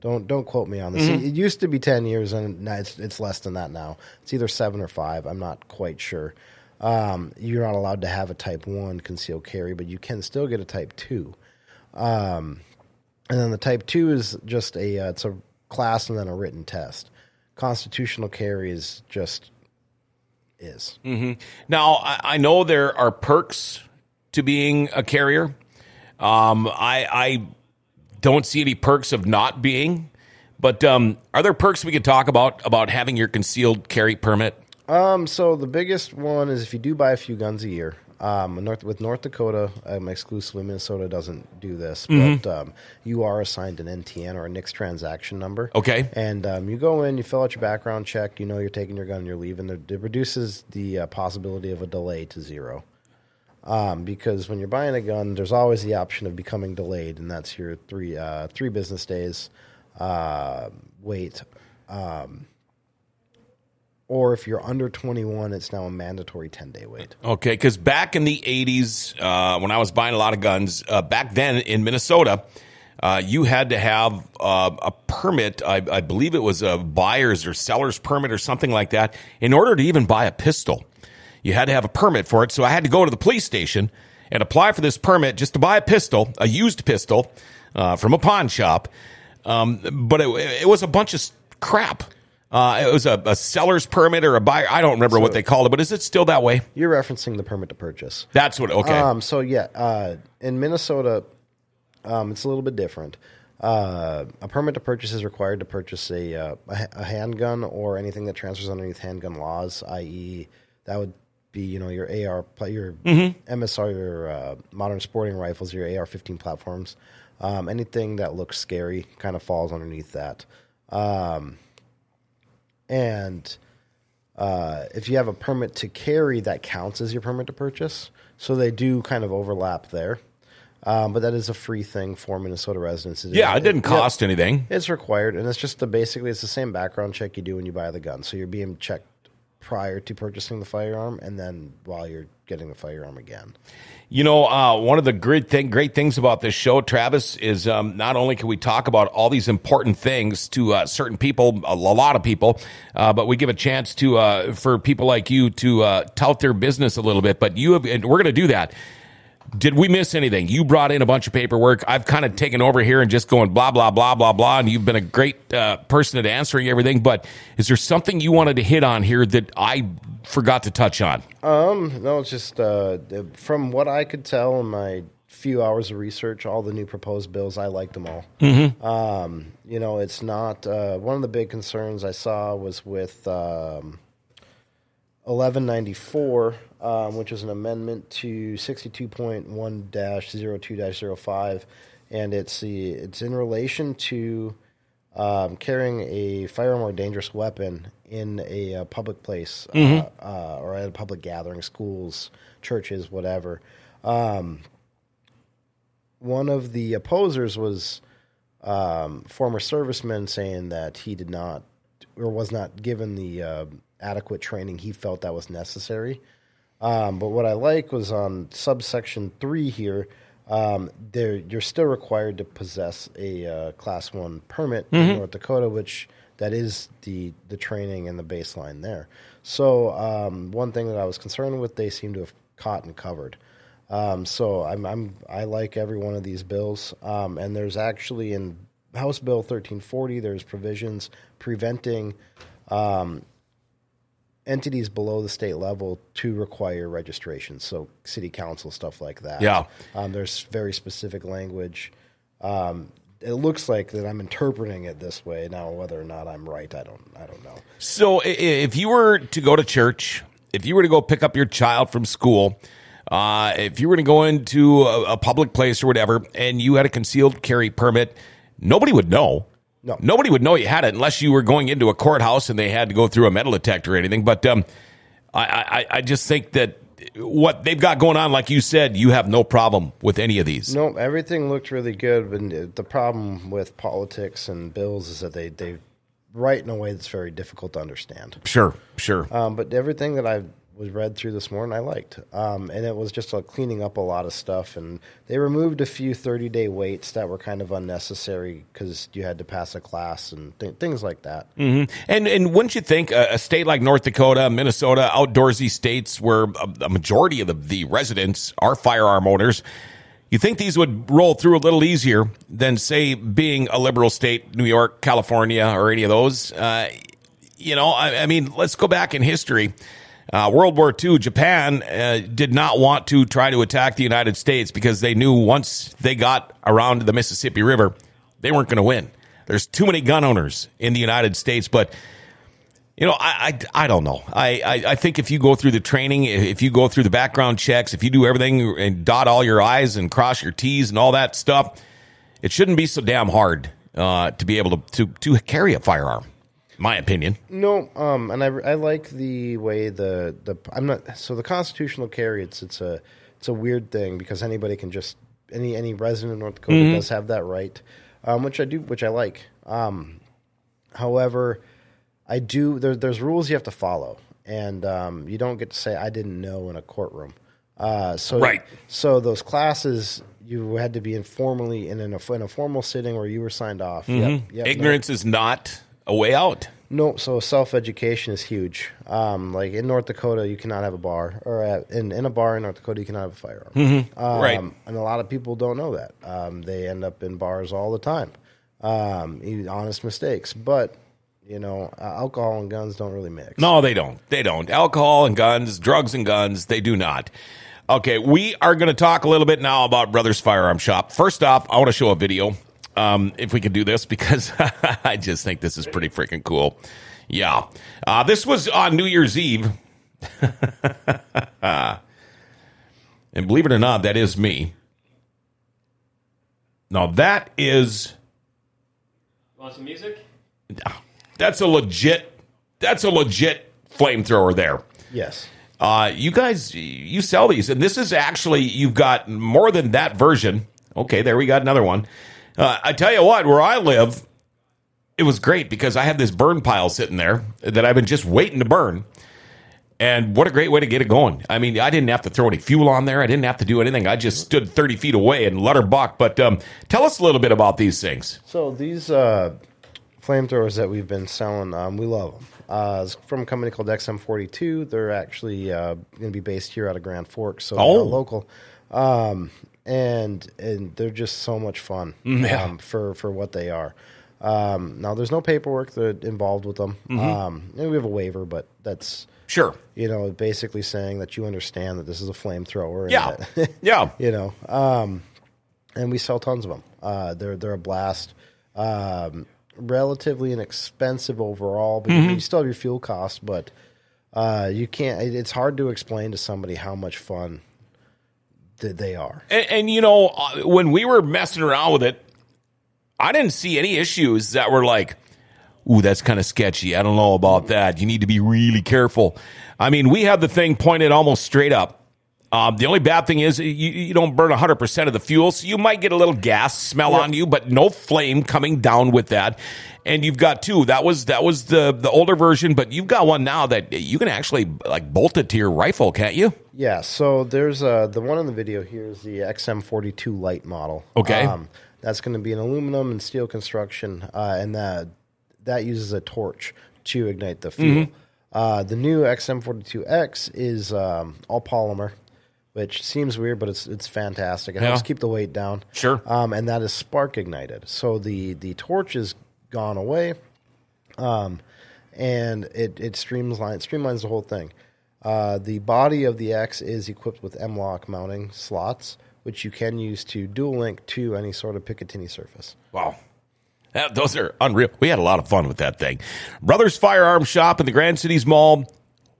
don't don't quote me on this. It used to be 10 years and it's it's less than that now. It's either 7 or 5. I'm not quite sure. Um, you're not allowed to have a type 1 concealed carry, but you can still get a type 2. Um, and then the type two is just a uh, it's a class and then a written test. Constitutional carry is just is. Now, I, I know there are perks to being a carrier. Um, I, I don't see any perks of not being. But um, are there perks we could talk about about having your concealed carry permit? Um, so the biggest one is if you do buy a few guns a year. Um, North, with North Dakota, um, exclusively Minnesota doesn't do this, but um, you are assigned an NTN or a NICS transaction number. Okay. And um, you go in, you fill out your background check, you know you're taking your gun, and you're leaving. It reduces the uh, possibility of a delay to zero. Um, because when you're buying a gun, there's always the option of becoming delayed, and that's your three uh, three business days uh, wait. Or if you're under 21, it's now a mandatory 10 day wait. Okay, because back in the 80s, uh, when I was buying a lot of guns, uh, back then in Minnesota, uh, you had to have uh, a permit. I, I believe it was a buyer's or seller's permit or something like that in order to even buy a pistol. You had to have a permit for it. So I had to go to the police station and apply for this permit just to buy a pistol, a used pistol uh, from a pawn shop. Um, but it, it was a bunch of crap. Uh, it was a, a seller's permit or a buyer. I don't remember what they called it, but is it still that way? You're referencing the permit to purchase. That's what. Okay. Um, so yeah, uh, in Minnesota, um, it's a little bit different. Uh, a permit to purchase is required to purchase a, uh, a, handgun or anything that transfers underneath handgun laws, i.e., that would be you know your AR, your MSR, your uh, modern sporting rifles, your AR-15 platforms, um, anything that looks scary kind of falls underneath that. Um, and uh, if you have a permit to carry, that counts as your permit to purchase. So they do kind of overlap there. Um, but that is a free thing for Minnesota residents. yeah, it didn't cost anything. It's required, and it's just the basically it's the same background check you do when you buy the gun. So you're being checked prior to purchasing the firearm, and then while you're getting the firearm again. You know, uh, one of the great thing, great things about this show, Travis, is um, not only can we talk about all these important things to uh, certain people, a lot of people, uh, but we give a chance to uh, for people like you to uh, tout their business a little bit. But you have, and we're going to do that. Did we miss anything? You brought in a bunch of paperwork. I've kind of taken over here and just going blah blah blah blah blah, and you've been a great uh, person at answering everything. But is there something you wanted to hit on here that I forgot to touch on? Um, no, it's just uh, from what I could tell in my few hours of research, all the new proposed bills, I liked them all. Mm-hmm. Um, you know, it's not uh, one of the big concerns I saw was with um, 1194, um, which is an amendment to 62.1-02-05, and it's the it's in relation to um, carrying a firearm or dangerous weapon in a, uh public place uh, uh, or at a public gathering, schools, churches, whatever. Um, one of the opposers was um, former serviceman saying that he did not or was not given the uh, adequate training he felt that was necessary. Um, but what I like was on subsection three here. Um, there, you're still required to possess a uh, class one permit in North Dakota, which that is the the training and the baseline there. So um, one thing that I was concerned with, they seem to have caught and covered. Um, so I'm, I'm I like every one of these bills, um, and there's actually in House Bill 1340 there's provisions preventing um, entities below the state level to require registration. So city council stuff like that. Yeah. um, there's very specific language. Um, it looks like that I'm interpreting it this way now. Whether or not I'm right, I don't I don't know. So if you were to go to church, if you were to go pick up your child from school, uh, if you were to go into a, a public place or whatever, and you had a concealed carry permit, nobody would know. No. Nobody would know you had it unless you were going into a courthouse and they had to go through a metal detector or anything. But um, I, I, I just think that what they've got going on, like you said, you have no problem with any of these. No, everything looked really good. But the problem with politics and bills is that they they write in a way that's very difficult to understand. Sure, sure. Um, but everything that I was read through this morning, I liked, um, and it was just like cleaning up a lot of stuff. And they removed a few thirty day waits that were kind of unnecessary because you had to pass a class and th- things like that. And and wouldn't you think a, a state like North Dakota, Minnesota, outdoorsy states where a, a majority of the, the residents are firearm owners, you think these would roll through a little easier than say being a liberal state, New York, California, or any of those? Uh, you know, I, I mean, let's go back in history. Uh, World War II, Japan uh, did not want to try to attack the United States because they knew once they got around the Mississippi River, they weren't going to win. There's too many gun owners in the United States, but you know, I, I, I don't know. I, I, I think if you go through the training, if you go through the background checks, if you do everything and dot all your I's and cross your T's and all that stuff, it shouldn't be so damn hard uh, to be able to, to, to carry a firearm, my opinion. No, um, and I, I like the way the the I'm not so the constitutional carry. It's it's a it's a weird thing because anybody can just any any resident of North Dakota does have that right, um, which I do, which I like. Um, however, I do there, there's rules you have to follow, and um, you don't get to say I didn't know in a courtroom. Uh, so Right. So those classes you had to be informally in, in, a, in a formal sitting where you were signed off. Yep, yep, no- Ignorance is not a way out. no, so self education is huge. Um, like in North Dakota, you cannot have a bar, or at, in in a bar in North Dakota, you cannot have a firearm. Um, Mm-hmm. Right. And a lot of people don't know that. Um, they end up in bars all the time. Um, honest mistakes, but you know, uh, alcohol and guns don't really mix. No, they don't. They don't. Alcohol and guns, drugs and guns, they do not. Okay, we are going to talk a little bit now about Brothers Firearm Shop. First off, I want to show a video, um, if we could do this, because I just think this is pretty freaking cool. Yeah. Uh, this was on New Year's Eve. and believe it or not, that is me. Now, that is. Want some music? That's a legit. That's a legit flamethrower there. Yes. Uh, you guys, you sell these, and this is actually you've got more than that version. Okay, there we got another one. Uh, I tell you what, where I live, it was great because I had this burn pile sitting there that I've been just waiting to burn. And what a great way to get it going. I mean, I didn't have to throw any fuel on there. I didn't have to do anything. I just stood 30 feet away and let her buck. But um, tell us a little bit about these things. So these uh, flamethrowers that we've been selling, um, we love them. Uh, it's from a company called XM42. They're actually uh, going to be based here out of Grand Forks, so Oh. local. Um, and and they're just so much fun yeah. um, for for what they are. Um, now, there's no paperwork that involved with them. Um, we have a waiver, but that's Sure. you know basically saying that you understand that this is a flamethrower. Yeah. that- Yeah. you know um, and we sell tons of them uh, they're they're a blast um, relatively inexpensive overall but Mm-hmm. you still have your fuel costs but uh, you can't it- it's hard to explain to somebody how much fun that they are And, and you know, uh, when we were messing around with it, I didn't see any issues that were like, "Ooh, that's kind of sketchy." I don't know about that. You need to be really careful. I mean, we had the thing pointed almost straight up. Um, the only bad thing is you, you don't burn 100% of the fuel, so you might get a little gas smell on you, but no flame coming down with that. And you've got two. That was that was the the older version, but you've got one now that you can actually like bolt it to your rifle, can't you? yeah so there's uh, the one in the video here is the xm42 Lite model Okay. um, that's going to be an aluminum and steel construction uh, and that that uses a torch to ignite the fuel Uh, the new XM42X is um, all polymer, which seems weird, but it's it's fantastic. It helps keep the weight down. Sure. Um, and that is spark ignited. So the the torch is gone away, um, and it it streamlines streamlines the whole thing. Uh, the body of the X is equipped with M-LOK mounting slots, which you can use to dual link to any sort of Picatinny surface. Wow. That- those are unreal. We had a lot of fun with that thing. Brothers Firearm Shop in the Grand Cities Mall.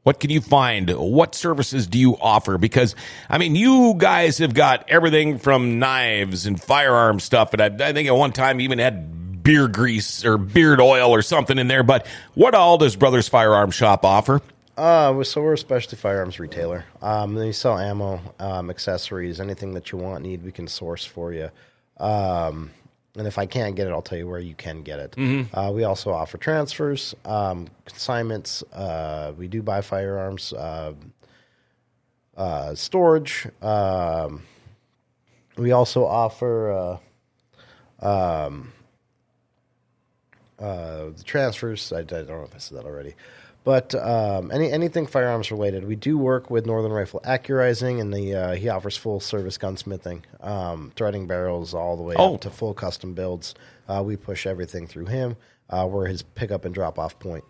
What can you find? What services do you offer? Because, I mean, you guys have got everything from knives and firearm stuff. And I, I think at one time you even had beer grease or beard oil or something in there. But what all does Brothers Firearm Shop offer? Uh, so we're a specialty firearms retailer. Um, they sell ammo, um, accessories, anything that you want, need, we can source for you. Um, and if I can't get it, I'll tell you where you can get it. Uh, we also offer transfers, um, consignments. Uh, we do buy firearms, uh, uh, storage. Um, we also offer uh, uh, the transfers. I, I don't know if I said that already, but um, any anything firearms related, we do work with Northern Rifle Accurizing, and the uh, he offers full service gunsmithing, um, threading barrels all the way Oh. up to full custom builds. Uh, we push everything through him. Uh, we're his pickup and drop off point.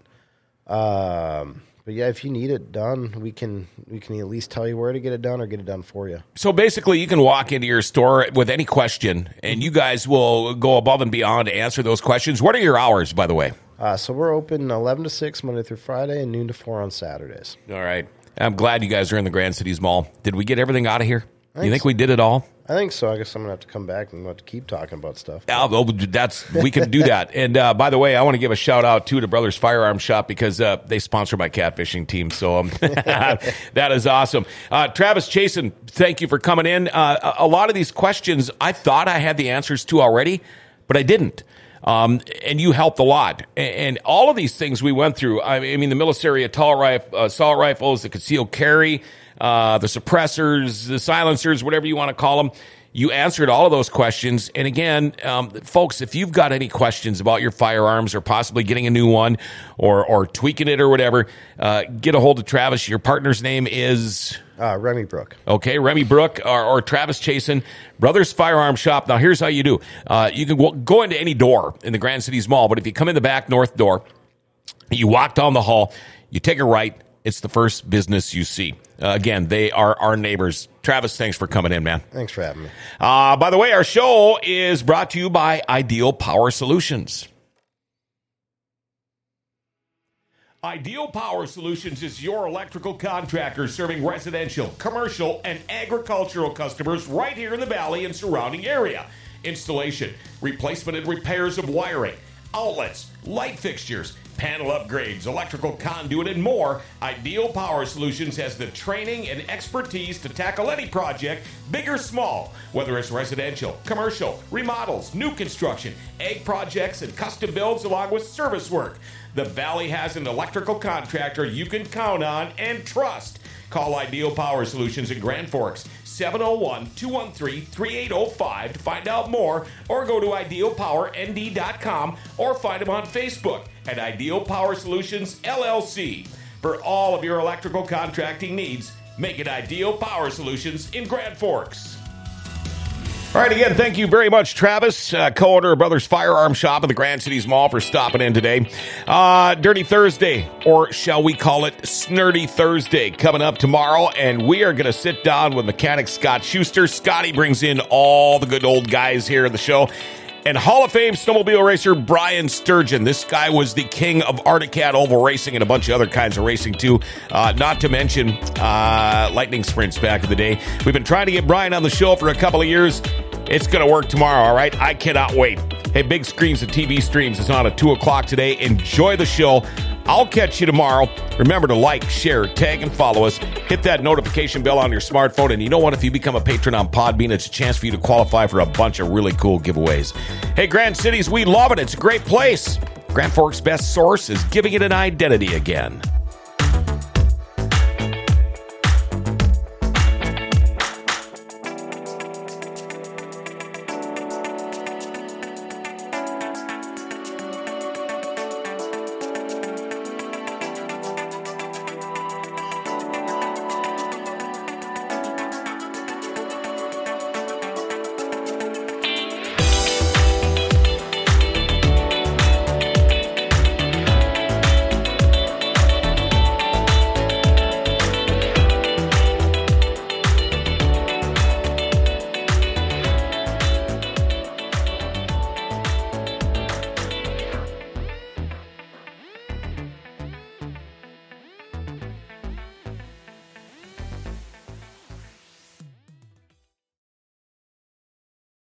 Um, but yeah, if you need it done, we can we can at least tell you where to get it done or get it done for you. So basically, you can walk into your store with any question, and you guys will go above and beyond to answer those questions. What are your hours, by the way? Uh, so we're open eleven to six Monday through Friday, and noon to four on Saturdays. All right. I'm glad you guys are in the Grand Cities Mall. Did we get everything out of here? You think we did it all? I think so. I guess I'm gonna have to come back and have to keep talking about stuff. Oh, well, that's we can do that. And uh, by the way, I want to give a shout out too to Brothers Firearm Shop because uh, they sponsor my catfishing team. So um, that is awesome. Uh, Travis Chasen, thank you for coming in. Uh, a lot of these questions I thought I had the answers to already, but I didn't. Um, and you helped a lot. And, and all of these things we went through. I mean, the military assault, rif- assault rifles, the concealed carry, uh, the suppressors, the silencers, whatever you want to call them. You answered all of those questions. And again, um, folks, if you've got any questions about your firearms or possibly getting a new one or, or tweaking it or whatever, uh, get a hold of Travis. Your partner's name is. Uh, Remy Brook. Okay, Remy Brook or, or Travis Chasen, Brothers Firearm Shop. Now, here's how you do. Uh, you can go, go into any door in the Grand Cities Mall, but if you come in the back north door, you walk down the hall, you take a right. It's the first business you see. Uh, again, they are our neighbors. Travis, thanks for coming in, man. Thanks for having me. Uh, by the way, our show is brought to you by Ideal Power Solutions. Ideal Power Solutions is your electrical contractor serving residential, commercial, and agricultural customers right here in the valley and surrounding area. Installation, replacement, and repairs of wiring, outlets, light fixtures, panel upgrades, electrical conduit, and more. Ideal Power Solutions has the training and expertise to tackle any project, big or small, whether it's residential, commercial, remodels, new construction, egg projects, and custom builds, along with service work. The Valley has an electrical contractor you can count on and trust. Call Ideal Power Solutions in Grand Forks 701 213 3805 to find out more or go to idealpowernd.com or find them on Facebook at Ideal Power Solutions LLC. For all of your electrical contracting needs, make it Ideal Power Solutions in Grand Forks. All right, again, thank you very much, Travis, uh, co-owner of Brothers Firearm Shop at the Grand Cities Mall, for stopping in today. Uh, Dirty Thursday, or shall we call it Snurdy Thursday, coming up tomorrow, and we are going to sit down with mechanic Scott Schuster. Scotty brings in all the good old guys here at the show. And Hall of Fame snowmobile racer Brian Sturgeon. This guy was the king of Arctic Cat oval racing and a bunch of other kinds of racing too. Uh, not to mention uh, lightning sprints back in the day. We've been trying to get Brian on the show for a couple of years. It's going to work tomorrow, all right? I cannot wait. Hey, big screens and TV streams is on at 2 o'clock today. Enjoy the show. I'll catch you tomorrow. Remember to like, share, tag, and follow us. Hit that notification bell on your smartphone. And you know what? If you become a patron on Podbean, it's a chance for you to qualify for a bunch of really cool giveaways. Hey, Grand Cities, we love it. It's a great place. Grand Forks' best source is giving it an identity again.